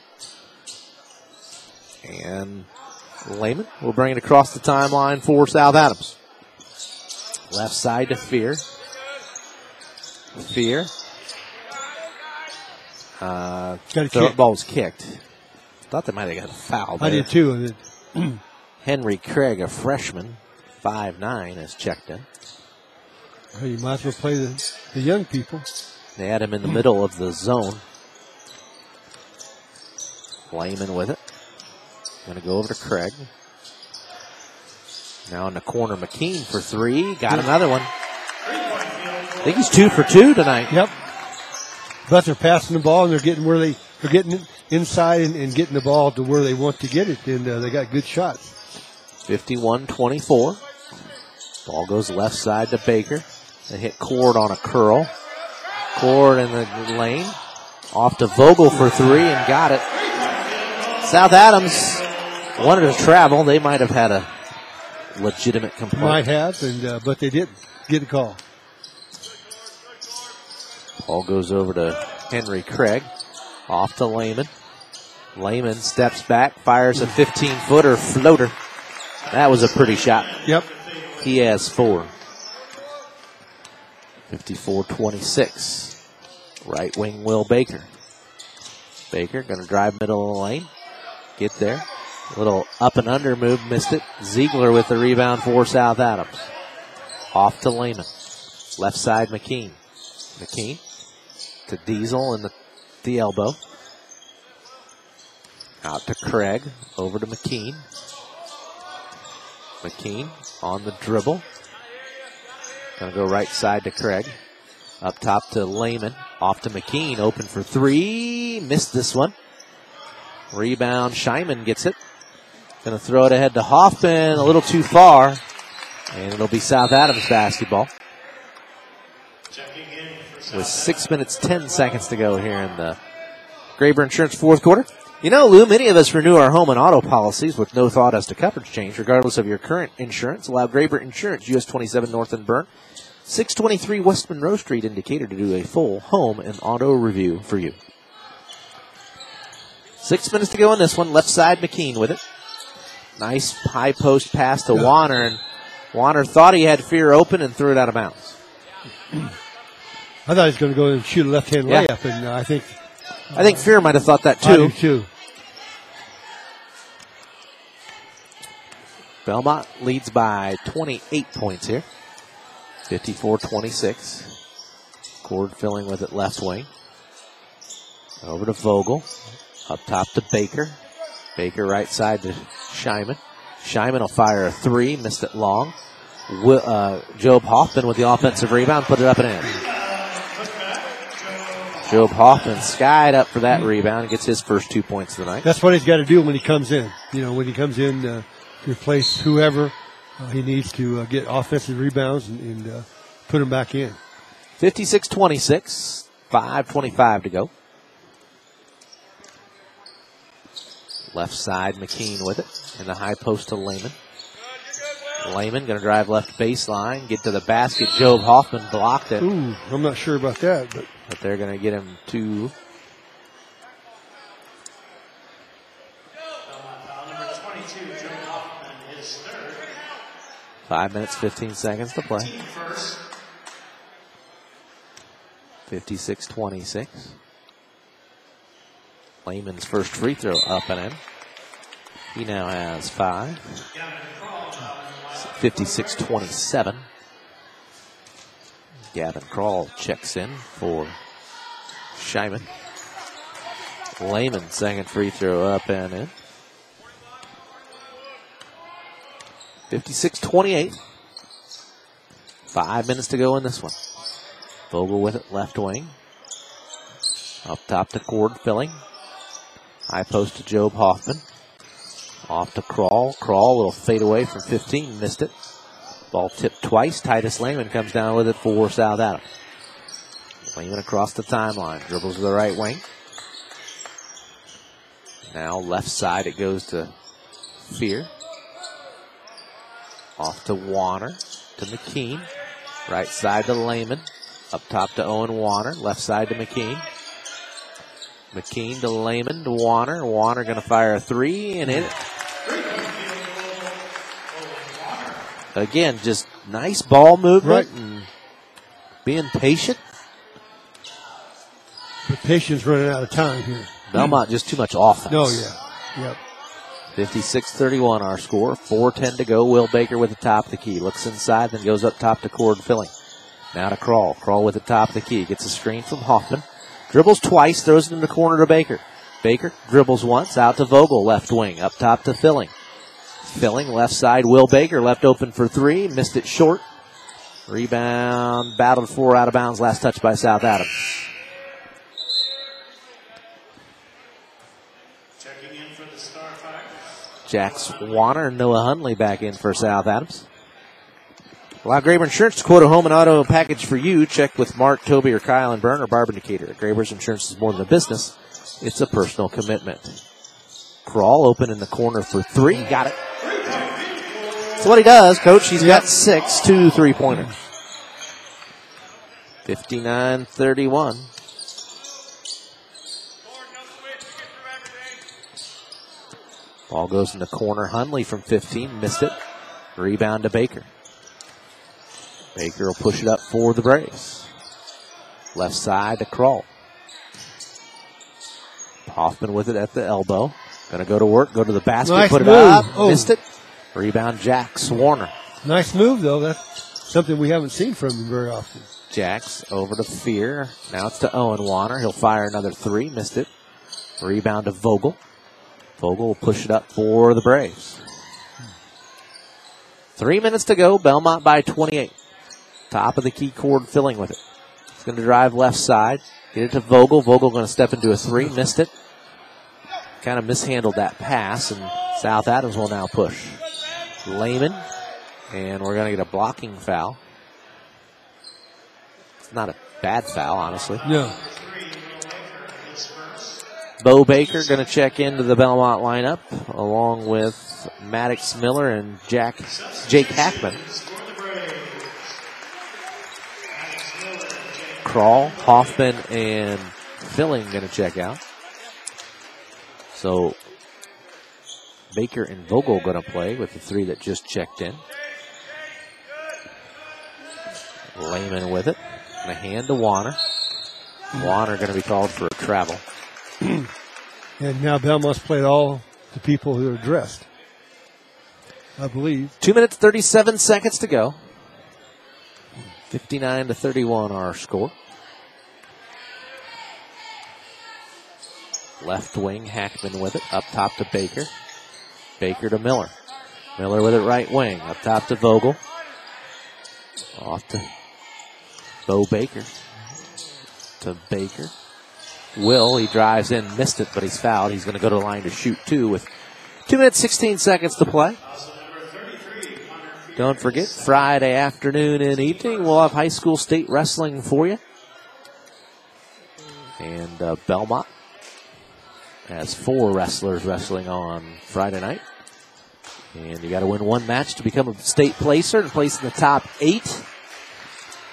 And Lehman will bring it across the timeline for South Adams. Left side to Fear. Fear. Uh, Got a throw- kick. ball was kicked. Thought they might have got a foul. I did too. Henry Craig, a freshman, five nine, is checked in. Well, you might as well play the, the young people. They had him in the middle of the zone. Lehman with it. Going to go over to Craig. Now in the corner, McKean for three. Got another one. I think he's two for two tonight. Yep. But they're passing the ball and they're getting where they they're getting inside and, and getting the ball to where they want to get it, and uh, they got good shots. 51 24. Ball goes left side to Baker. They hit Cord on a curl. Cord in the lane. Off to Vogel for three and got it. South Adams wanted to travel. They might have had a legitimate complaint. Might have, and uh, but they didn't get a call. Ball goes over to Henry Craig. Off to Lehman. Lehman steps back, fires a 15 footer floater. That was a pretty shot. Yep. He has four. 54 26. Right wing Will Baker. Baker going to drive middle of the lane. Get there. A Little up and under move, missed it. Ziegler with the rebound for South Adams. Off to Lehman. Left side McKean. McKean to Diesel in the, the elbow. Out to Craig. Over to McKean. McKean on the dribble. Gonna go right side to Craig. Up top to Lehman. Off to McKean. Open for three. Missed this one. Rebound. Scheiman gets it. Gonna throw it ahead to Hoffman. A little too far. And it'll be South Adams basketball. With six minutes, ten seconds to go here in the Graber Insurance fourth quarter. You know, Lou, many of us renew our home and auto policies with no thought as to coverage change, regardless of your current insurance. Allow Graber Insurance, US 27 North and Berne, 623 West Monroe Street in Decatur to do a full home and auto review for you. Six minutes to go in this one. Left side, McKean with it. Nice high post pass to Warner, and Warner thought he had fear open and threw it out of bounds. I thought he was going to go and shoot a left hand Yeah. layup, and uh, I think I think Fear might have thought that I too. too. Bellmont leads by 28 points here. 54-26. Cord Filling with it left wing. Over to Vogel. Up top to Baker. Baker right side to Scheiman. Scheiman will fire a three. Missed it long. Wi- uh, Job Hoffman with the offensive rebound. Put it up and in. Job Hoffman skied up for that rebound and gets his first two points of the night. That's what he's got to do when he comes in. You know, when he comes in uh, to replace whoever, uh, he needs to uh, get offensive rebounds and, and uh, put them back in. 56 26, 5.25 to go. Left side, McKean with it. In the high post to Lehman. Lehman going to drive left baseline, get to the basket. Job Hoffman blocked it. Ooh, I'm not sure about that, but But they're going to get him to Foul number 22, Job Hoffman, his third. five minutes, 15 seconds to play. Team first. 56 26. Lehman's first free throw up and in. He now has five. 56 27. Gavin Kroll checks in for Scheiman. Lehman, second free throw up and in. 56 28. Five minutes to go in this one. Vogel with it, left wing. Up top to Cord Filling. High post to Job Hoffman. Off to Kroll. Kroll, little fade away from 15, missed it. Ball tipped twice. Titus Lehman comes down with it for South Adam. Lehman across the timeline. Dribbles to the right wing. Now left side it goes to Fear. Off to Warner. To McKean. Right side to Lehman. Up top to Owen Warner. Left side to McKean. McKean to Lehman to Warner. Warner going to fire a three and hit it. Again, just nice ball movement Right. and being patient. the patience running out of time here. Bellmont just too much offense. No, yeah, yep. 56-31 our score. 4.10 to go. Will Baker with the top of the key. Looks inside, then goes up top to Cord Filling. Now to Kroll. Kroll with the top of the key. Gets a screen from Hoffman. Dribbles twice, throws it in the corner to Baker. Baker dribbles once, out to Vogel, left wing, up top to Filling. Filling, left side, Will Baker, left open for three, missed it short. Rebound, battled four out of bounds, last touch by South Adams. Checking in for the Star Fire. Jax Warner and Noah Hunley back in for South Adams. Allow Graber Insurance to quote a home and auto package for you. Check with Mark, Toby, or Kyle and Berne or Barb in Decatur. Graber's Insurance is more than a business. It's a personal commitment. Kroll open in the corner for three. Got it. That's what he does, coach. He's got six, two three pointers. 59 31. Ball goes in the corner. Hunley from 15 missed it. Rebound to Baker. Baker will push it up for the Braves. Left side to Kroll. Hoffman with it at the elbow. Gonna go to work, go to the basket, Nice put it move. up, Oh. missed it. Rebound Jax Warner. Nice move though. That's something we haven't seen from him very often. Jax over to Fear. Now it's to Owen Warner. He'll fire another three. Missed it. Rebound to Vogel. Vogel will push it up for the Braves. Three minutes to go. Bellmont by 28. Top of the key Cord Filling with it. He's going to drive left side. Get it to Vogel. Vogel going to step into a three. Missed it. Kind of mishandled that pass, and South Adams will now push. Lehman. And we're going to get a blocking foul. It's not a bad foul, honestly. No. Bo Baker going to check into the Bellmont lineup along with Maddox Miller and Jack Jake Hackman. Kroll, Hoffman, and Filling going to check out. So Baker and Vogel going to play with the three that just checked in. Lehman with it. And a hand to Warner. Warner going to be called for a travel. And now Bellmont's played all the people who are dressed. I believe. Two minutes, 37 seconds to go. 59 to 31 our score. Left wing, Hackman with it. Up top to Baker. Baker to Miller. Miller with it right wing. Up top to Vogel. Off to Bo Baker. To Baker. Will, he drives in, missed it, but he's fouled. He's going to go to the line to shoot two with two minutes, 16 seconds to play. Don't forget, Friday afternoon and evening, we'll have high school state wrestling for you. And uh, Bellmont has four wrestlers wrestling on Friday night. And you got to win one match to become a state placer and place in the top eight.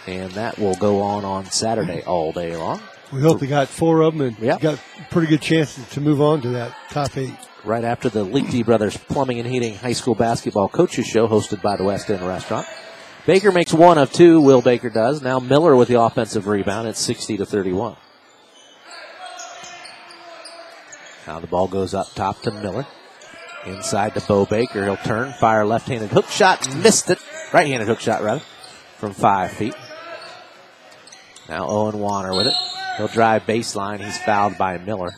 And that will go on on Saturday all day long. We hope they got four of them and Yep. got pretty good chances to move on to that top eight. right after the Liechty Brothers Plumbing and Heating High School Basketball Coaches Show hosted by the West End Restaurant. Baker makes one of two, Will Baker does. Now Miller with the offensive rebound at 60 to 31. Now the ball goes up top to Miller. Inside to Bo Baker. He'll turn, fire left-handed hook shot, missed it. Right-handed hook shot, rather, from five feet. Now Owen Warner with it. He'll drive baseline. He's fouled by Miller.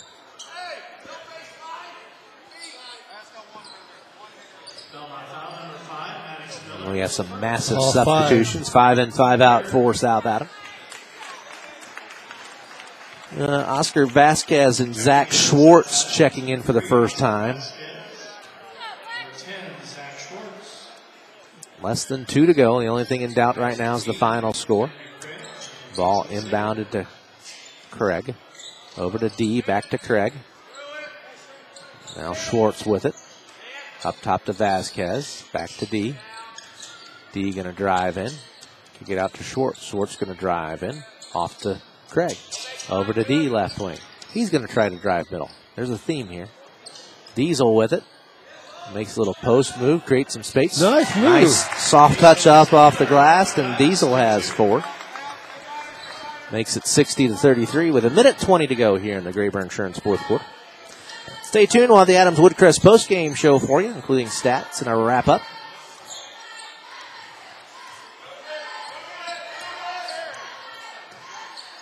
We have some massive All five. substitutions. Five in, five out for South Adam. Uh, Oscar Vasquez and Zach Schwartz checking in for the first time. Less than two to go. The only thing in doubt right now is the final score. Ball inbounded to Craig. Over to D, back to Craig. Now Schwartz with it. Up top to Vasquez. Back to D. D going to drive in. Kick it out to Schwartz. Schwartz going to drive in. Off to Craig. Over to D, left wing. He's going to try to drive middle. There's a theme here. Diesel with it. Makes a little post move, creates some space. Nice move. Nice soft touch up off the glass, and Diesel has four. Makes it 60 to 33 with a minute 20 to go here in the Graber Insurance fourth quarter. Stay tuned. Have the Adams Woodcrest post-game show for you, including stats and a wrap up.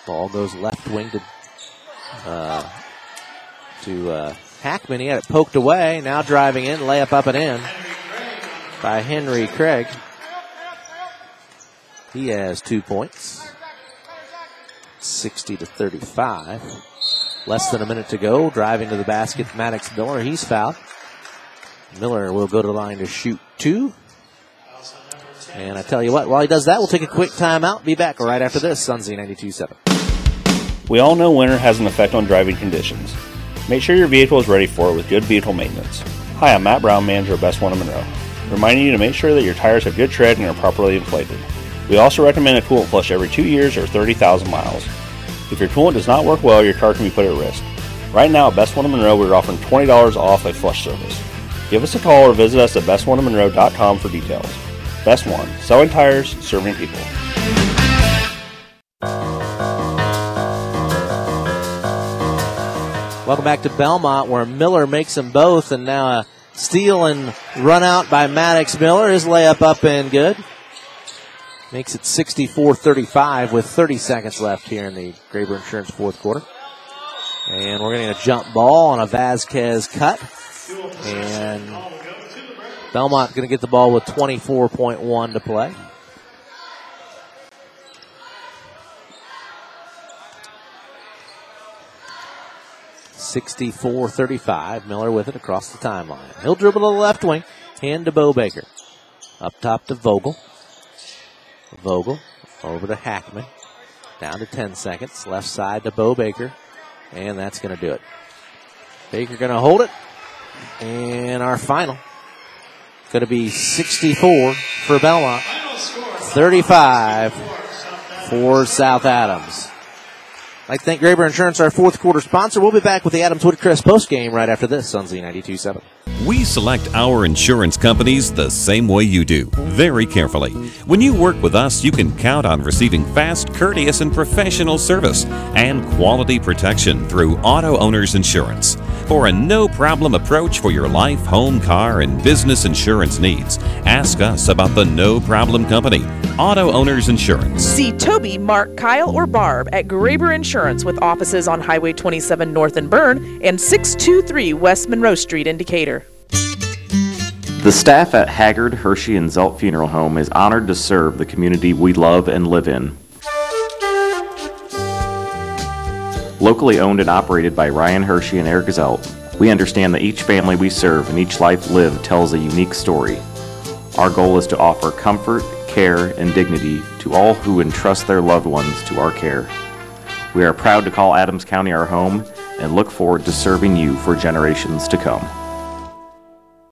Ball goes left wing to uh, to uh, Hackman. He had it poked away. Now driving in, layup up and in by Henry Craig. He has two points. 60 to 35. Less than a minute to go. Driving to the basket, Maddox Miller. He's fouled. Miller will go to the line to shoot two. And I tell you what, while he does that, we'll take a quick timeout. Be back right after this. Sunzy 92.7. We all know winter has an effect on driving conditions. Make sure your vehicle is ready for it with good vehicle maintenance. Hi, I'm Matt Brown, manager of Best One in Monroe, reminding you to make sure that your tires have good tread and are properly inflated. We also recommend a coolant flush every two years or 30,000 miles. If your coolant does not work well, your car can be put at risk. Right now at Best One in Monroe, we're offering $20 off a flush service. Give us a call or visit us at bestoneofmonroe.com for details. Best One, selling tires, serving people. Welcome back to Bellmont, where Miller makes them both, and now a steal and run out by Maddox Miller. His layup up and good. Makes it 64 35 with 30 seconds left here in the Graber Insurance fourth quarter. And we're getting a jump ball on a Vasquez cut. And Bellmont going to get the ball with 24.1 to play. Sixty-four thirty-five. Miller with it across the timeline. He'll dribble to the left wing. Hand to Bo Baker. Up top to Vogel. Vogel over to Hackman. Down to 10 seconds. Left side to Bo Baker. And that's going to do it. Baker going to hold it. And our final going to be 64 for Bellmont. 35 for South Adams. I'd like thank Graber Insurance, our fourth quarter sponsor. We'll be back with the Adams Woodcrest post game right after this on Z92.7. We select our insurance companies the same way you do, very carefully. When you work with us, you can count on receiving fast, courteous, and professional service and quality protection through Auto Owners Insurance. For a no problem approach for your life, home, car, and business insurance needs, ask us about the No Problem Company, Auto Owners Insurance. See Toby, Mark, Kyle, or Barb at Graber Insurance with offices on Highway 27 North in Berne and 623 West Monroe Street in Decatur. The staff at Haggard, Hershey, and Zelt Funeral Home is honored to serve the community we love and live in. Locally owned and operated by Ryan Hershey and Eric Zelt, we understand that each family we serve and each life lived tells a unique story. Our goal is to offer comfort, care, and dignity to all who entrust their loved ones to our care. We are proud to call Adams County our home and look forward to serving you for generations to come.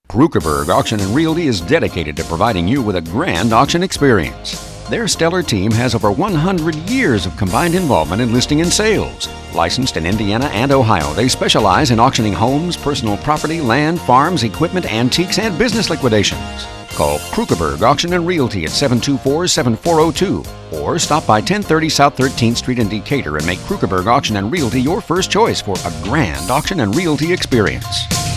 Kruckeberg Auction and Realty is dedicated to providing you with a grand auction experience. Their stellar team has over 100 years of combined involvement in listing and sales. Licensed in Indiana and Ohio, they specialize in auctioning homes, personal property, land, farms, equipment, antiques, and business liquidations. Call Kruckeberg Auction and Realty at 724-7402 or stop by 1030 South 13th Street in Decatur and make Kruckeberg Auction and Realty your first choice for a grand auction and realty experience.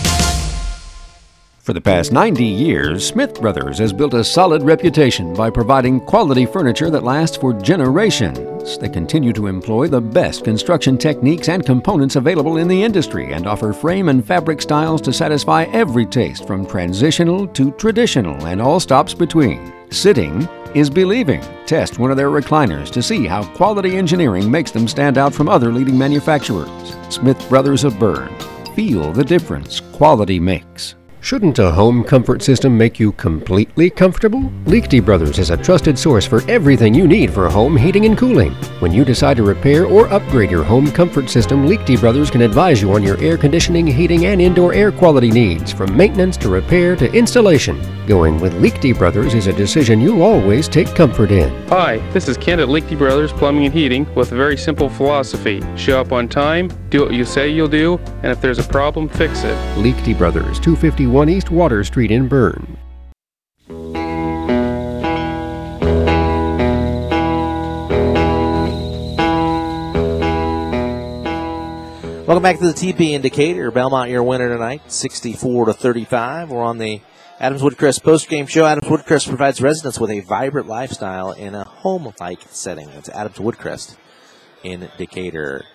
For the past 90 years, Smith Brothers has built a solid reputation by providing quality furniture that lasts for generations. They continue to employ the best construction techniques and components available in the industry and offer frame and fabric styles to satisfy every taste from transitional to traditional and all stops between. Sitting is believing. Test one of their recliners to see how quality engineering makes them stand out from other leading manufacturers. Smith Brothers of Berne. Feel the difference quality makes. Shouldn't a home comfort system make you completely comfortable? Liechty Brothers is a trusted source for everything you need for home heating and cooling. When you decide to repair or upgrade your home comfort system, Liechty Brothers can advise you on your air conditioning, heating, and indoor air quality needs, from maintenance to repair to installation. Going with Liechty Brothers is a decision you'll always take comfort in. Hi, this is Ken at Liechty Brothers Plumbing and Heating with a very simple philosophy. Show up on time, do what you say you'll do, and if there's a problem, fix it. Liechty Brothers, 251 East Water Street in Berne. Welcome back to the TP Indicator. Bellmont your winner tonight, 64 to 35. We're on the Adams Woodcrest post-game show. Adams Woodcrest provides residents with a vibrant lifestyle in a home-like setting. It's Adams Woodcrest in Decatur.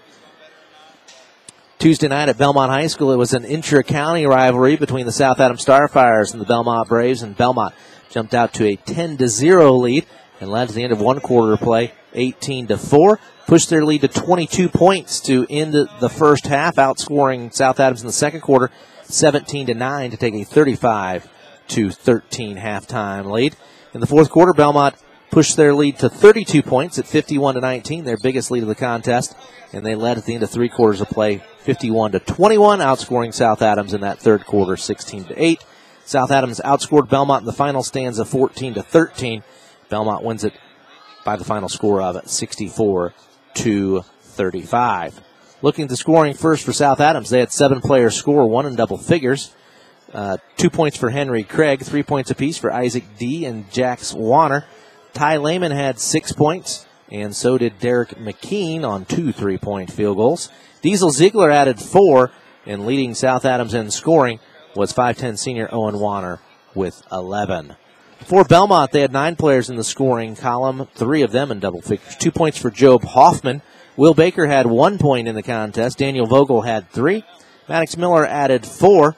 Tuesday night at Bellmont High School, it was an intra-county rivalry between the South Adams Starfires and the Bellmont Braves, and Bellmont jumped out to a 10 to 0 lead and led to the end of one quarter play, 18 to 4 pushed their lead to 22 points to end the first half, outscoring South Adams in the second quarter, 17 to 9 to take a 35 to 13 halftime lead. In the fourth quarter, Bellmont pushed their lead to 32 points at 51 to 19, their biggest lead of the contest, and they led at the end of three quarters of play, 51 to 21, outscoring South Adams in that third quarter, 16 to 8. South Adams outscored Bellmont in the final stanza, 14 to 13. Bellmont wins it by the final score of 64 to 35. Looking at the scoring first for South Adams, they had seven players score, one in double figures. Uh, two points for Henry Craig, three points apiece for Isaac D. and Jax Warner. Ty Lehman had six points, and so did Derek McKean on two three point field goals. Diesel Ziegler added four, and leading South Adams in scoring was 5'10 senior Owen Warner with 11. For Bellmont, they had nine players in the scoring column, three of them in double figures. Two points for Job Hoffman. Will Baker had one point in the contest. Daniel Vogel had three. Maddox Miller added four.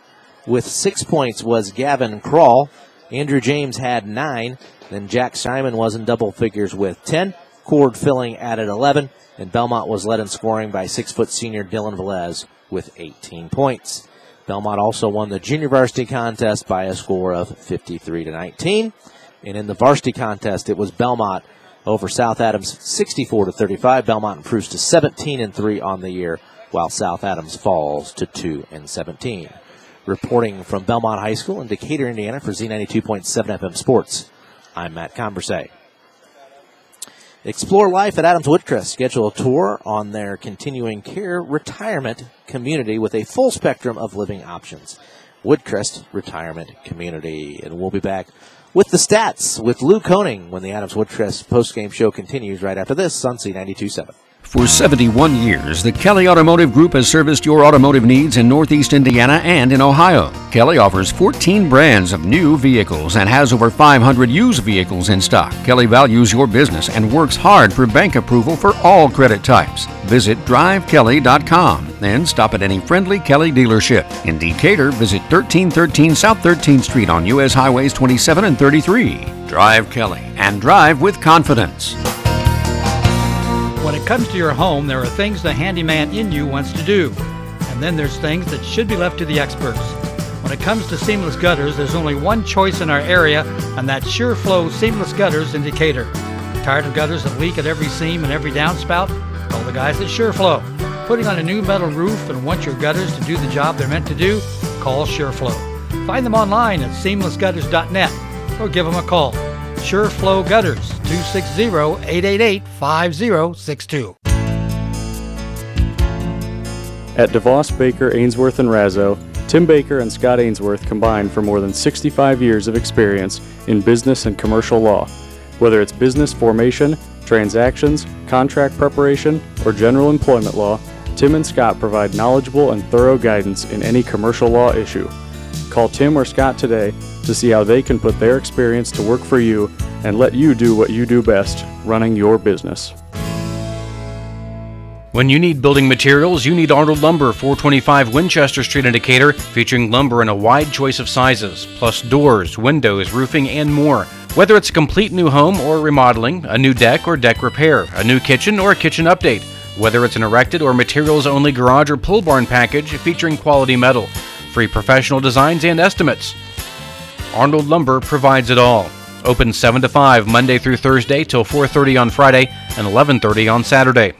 With six points was Gavin Kroll. Andrew James had nine. Then Jack Scheiman was in double figures with 10. Cord Filling added 11. And Bellmont was led in scoring by six foot senior Dylan Velez with 18 points. Bellmont also won the junior varsity contest by a score of 53 to 19. And in the varsity contest, it was Bellmont over South Adams 64 to 35. Bellmont improves to 17 and 3 on the year, while South Adams falls to 2 and 17. Reporting from Bellmont High School in Decatur, Indiana for Z92.7 FM Sports, I'm Matt Comberse. Explore life at Adams Woodcrest. Schedule a tour on their continuing care retirement community with a full spectrum of living options. Woodcrest Retirement Community. And we'll be back with the stats with Lou Koning when the Adams Woodcrest postgame show continues right after this on C927. For 71 years, the Kelly Automotive Group has serviced your automotive needs in Northeast Indiana and in Ohio. Kelly offers 14 brands of new vehicles and has over 500 used vehicles in stock. Kelly values your business and works hard for bank approval for all credit types. Visit drivekelly.com and stop at any friendly Kelly dealership. In Decatur, visit 1313 South 13th Street on U.S. Highways 27 and 33. Drive Kelly and drive with confidence. When it comes to your home, there are things the handyman in you wants to do, and then there's things that should be left to the experts. When it comes to seamless gutters, there's only one choice in our area, and that's SureFlow Seamless Gutters in Decatur. Tired of gutters that leak at every seam and every downspout? Call the guys at SureFlow. Putting on a new metal roof and want your gutters to do the job they're meant to do? Call SureFlow. Find them online at seamlessgutters.net or give them a call. SureFlow Gutters, 260 888 5062. At DeVos, Baker, Ainsworth, and Razzo, Tim Baker and Scott Ainsworth combined for more than 65 years of experience in business and commercial law. Whether it's business formation, transactions, contract preparation, or general employment law, Tim and Scott provide knowledgeable and thorough guidance in any commercial law issue. Call Tim or Scott today to see how they can put their experience to work for you and let you do what you do best running your business. When you need building materials, you need Arnold Lumber, 425 Winchester Street in Decatur, featuring lumber in a wide choice of sizes, plus doors, windows, roofing, and more. Whether it's a complete new home or remodeling, a new deck or deck repair, a new kitchen or a kitchen update, whether it's an erected or materials only garage or pull barn package featuring quality metal, free professional designs and estimates. Arnold Lumber provides it all. Open 7 to 5 Monday through Thursday till 4:30 on Friday and 11:30 on Saturday.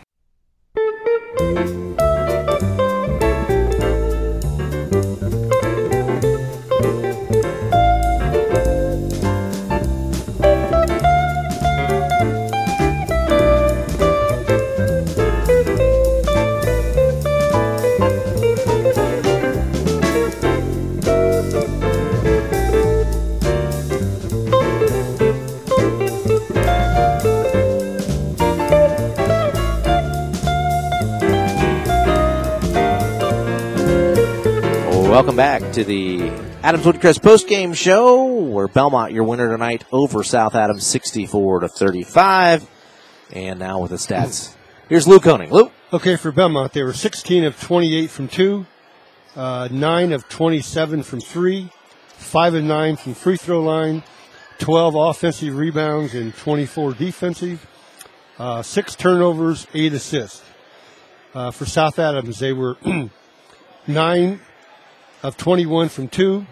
To the Adams Woodcrest post-game show, where Bellmont your winner tonight over South Adams, sixty-four to thirty-five. And now with the stats, here's Lou Koenig. Lou, Okay, for Bellmont, they were 16 of 28 from two, uh, 9 of 27 from three, 5 of 9 from free throw line, 12 offensive rebounds, and 24 defensive, uh, 6 turnovers, 8 assists. Uh, for South Adams, they were 9 of 21 from two,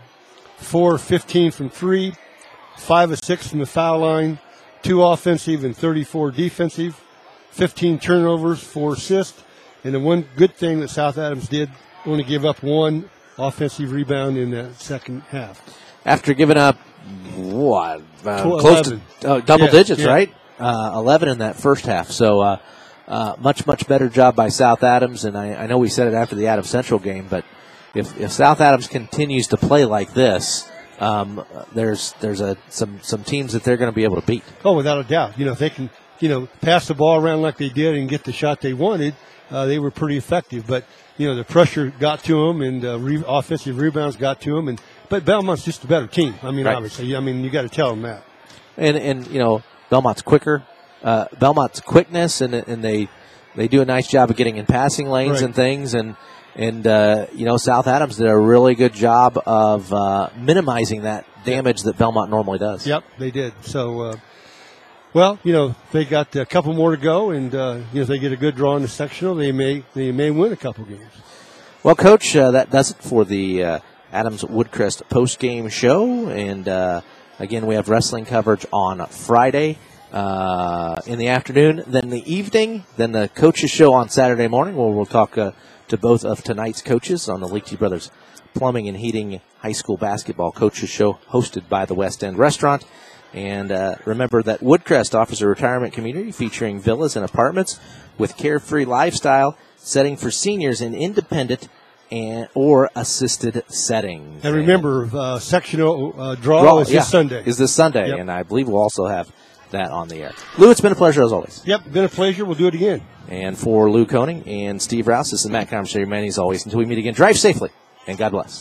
4 of 15 from three, 5 of 6 from the foul line, 2 offensive and 34 defensive. 15 turnovers, four assists, and the one good thing that South Adams did only give up one offensive rebound in that second half. after giving up what uh, close 11. to uh, double Yeah, digits, yeah. right? Uh, Eleven in that first half. So uh, uh, much much better job by South Adams. And I, I know we said it after the Adams Central game, but if, if South Adams continues to play like this, um, there's there's a some some teams that they're going to be able to beat. Oh, without a doubt. You know, if they can, you know, pass the ball around like they did and get the shot they wanted, uh, they were pretty effective. But you know, the pressure got to them, and uh, re- offensive rebounds got to them. And but Bellmont's just a better team. I mean, Right. obviously, I mean, you got to tell them that. and and you know Bellmont's quicker. Uh, Bellmont's quickness and and they they do a nice job of getting in passing lanes Right. and things and and uh, you know South Adams did a really good job of uh, minimizing that damage that Bellmont normally does. Yep, they did. So, uh, well, you know, they got a couple more to go, and uh, you know, if they get a good draw in the sectional, they may they may win a couple games. Well, Coach, uh, that does it for the uh, Adams Woodcrest post game show. And uh, again, we have wrestling coverage on Friday uh, in the afternoon, then the evening, then the coaches show on Saturday morning, where we'll talk uh, to both of tonight's coaches on the Liechty Brothers Plumbing and Heating High School Basketball Coaches Show, hosted by the West End Restaurant. And uh, remember that Woodcrest offers a retirement community featuring villas and apartments with carefree lifestyle, setting for seniors in independent and or assisted settings. And remember, uh, sectional uh, draw, Draw, is yeah, this Sunday. Is this Sunday, Yep. and I believe we'll also have that on the air. Lou, it's been a pleasure as always. Yep, been a pleasure. We'll do it again. And for Lou Koning and Steve Rouse, this is Matt Comstory. Man, as always, until we meet again, drive safely and God bless.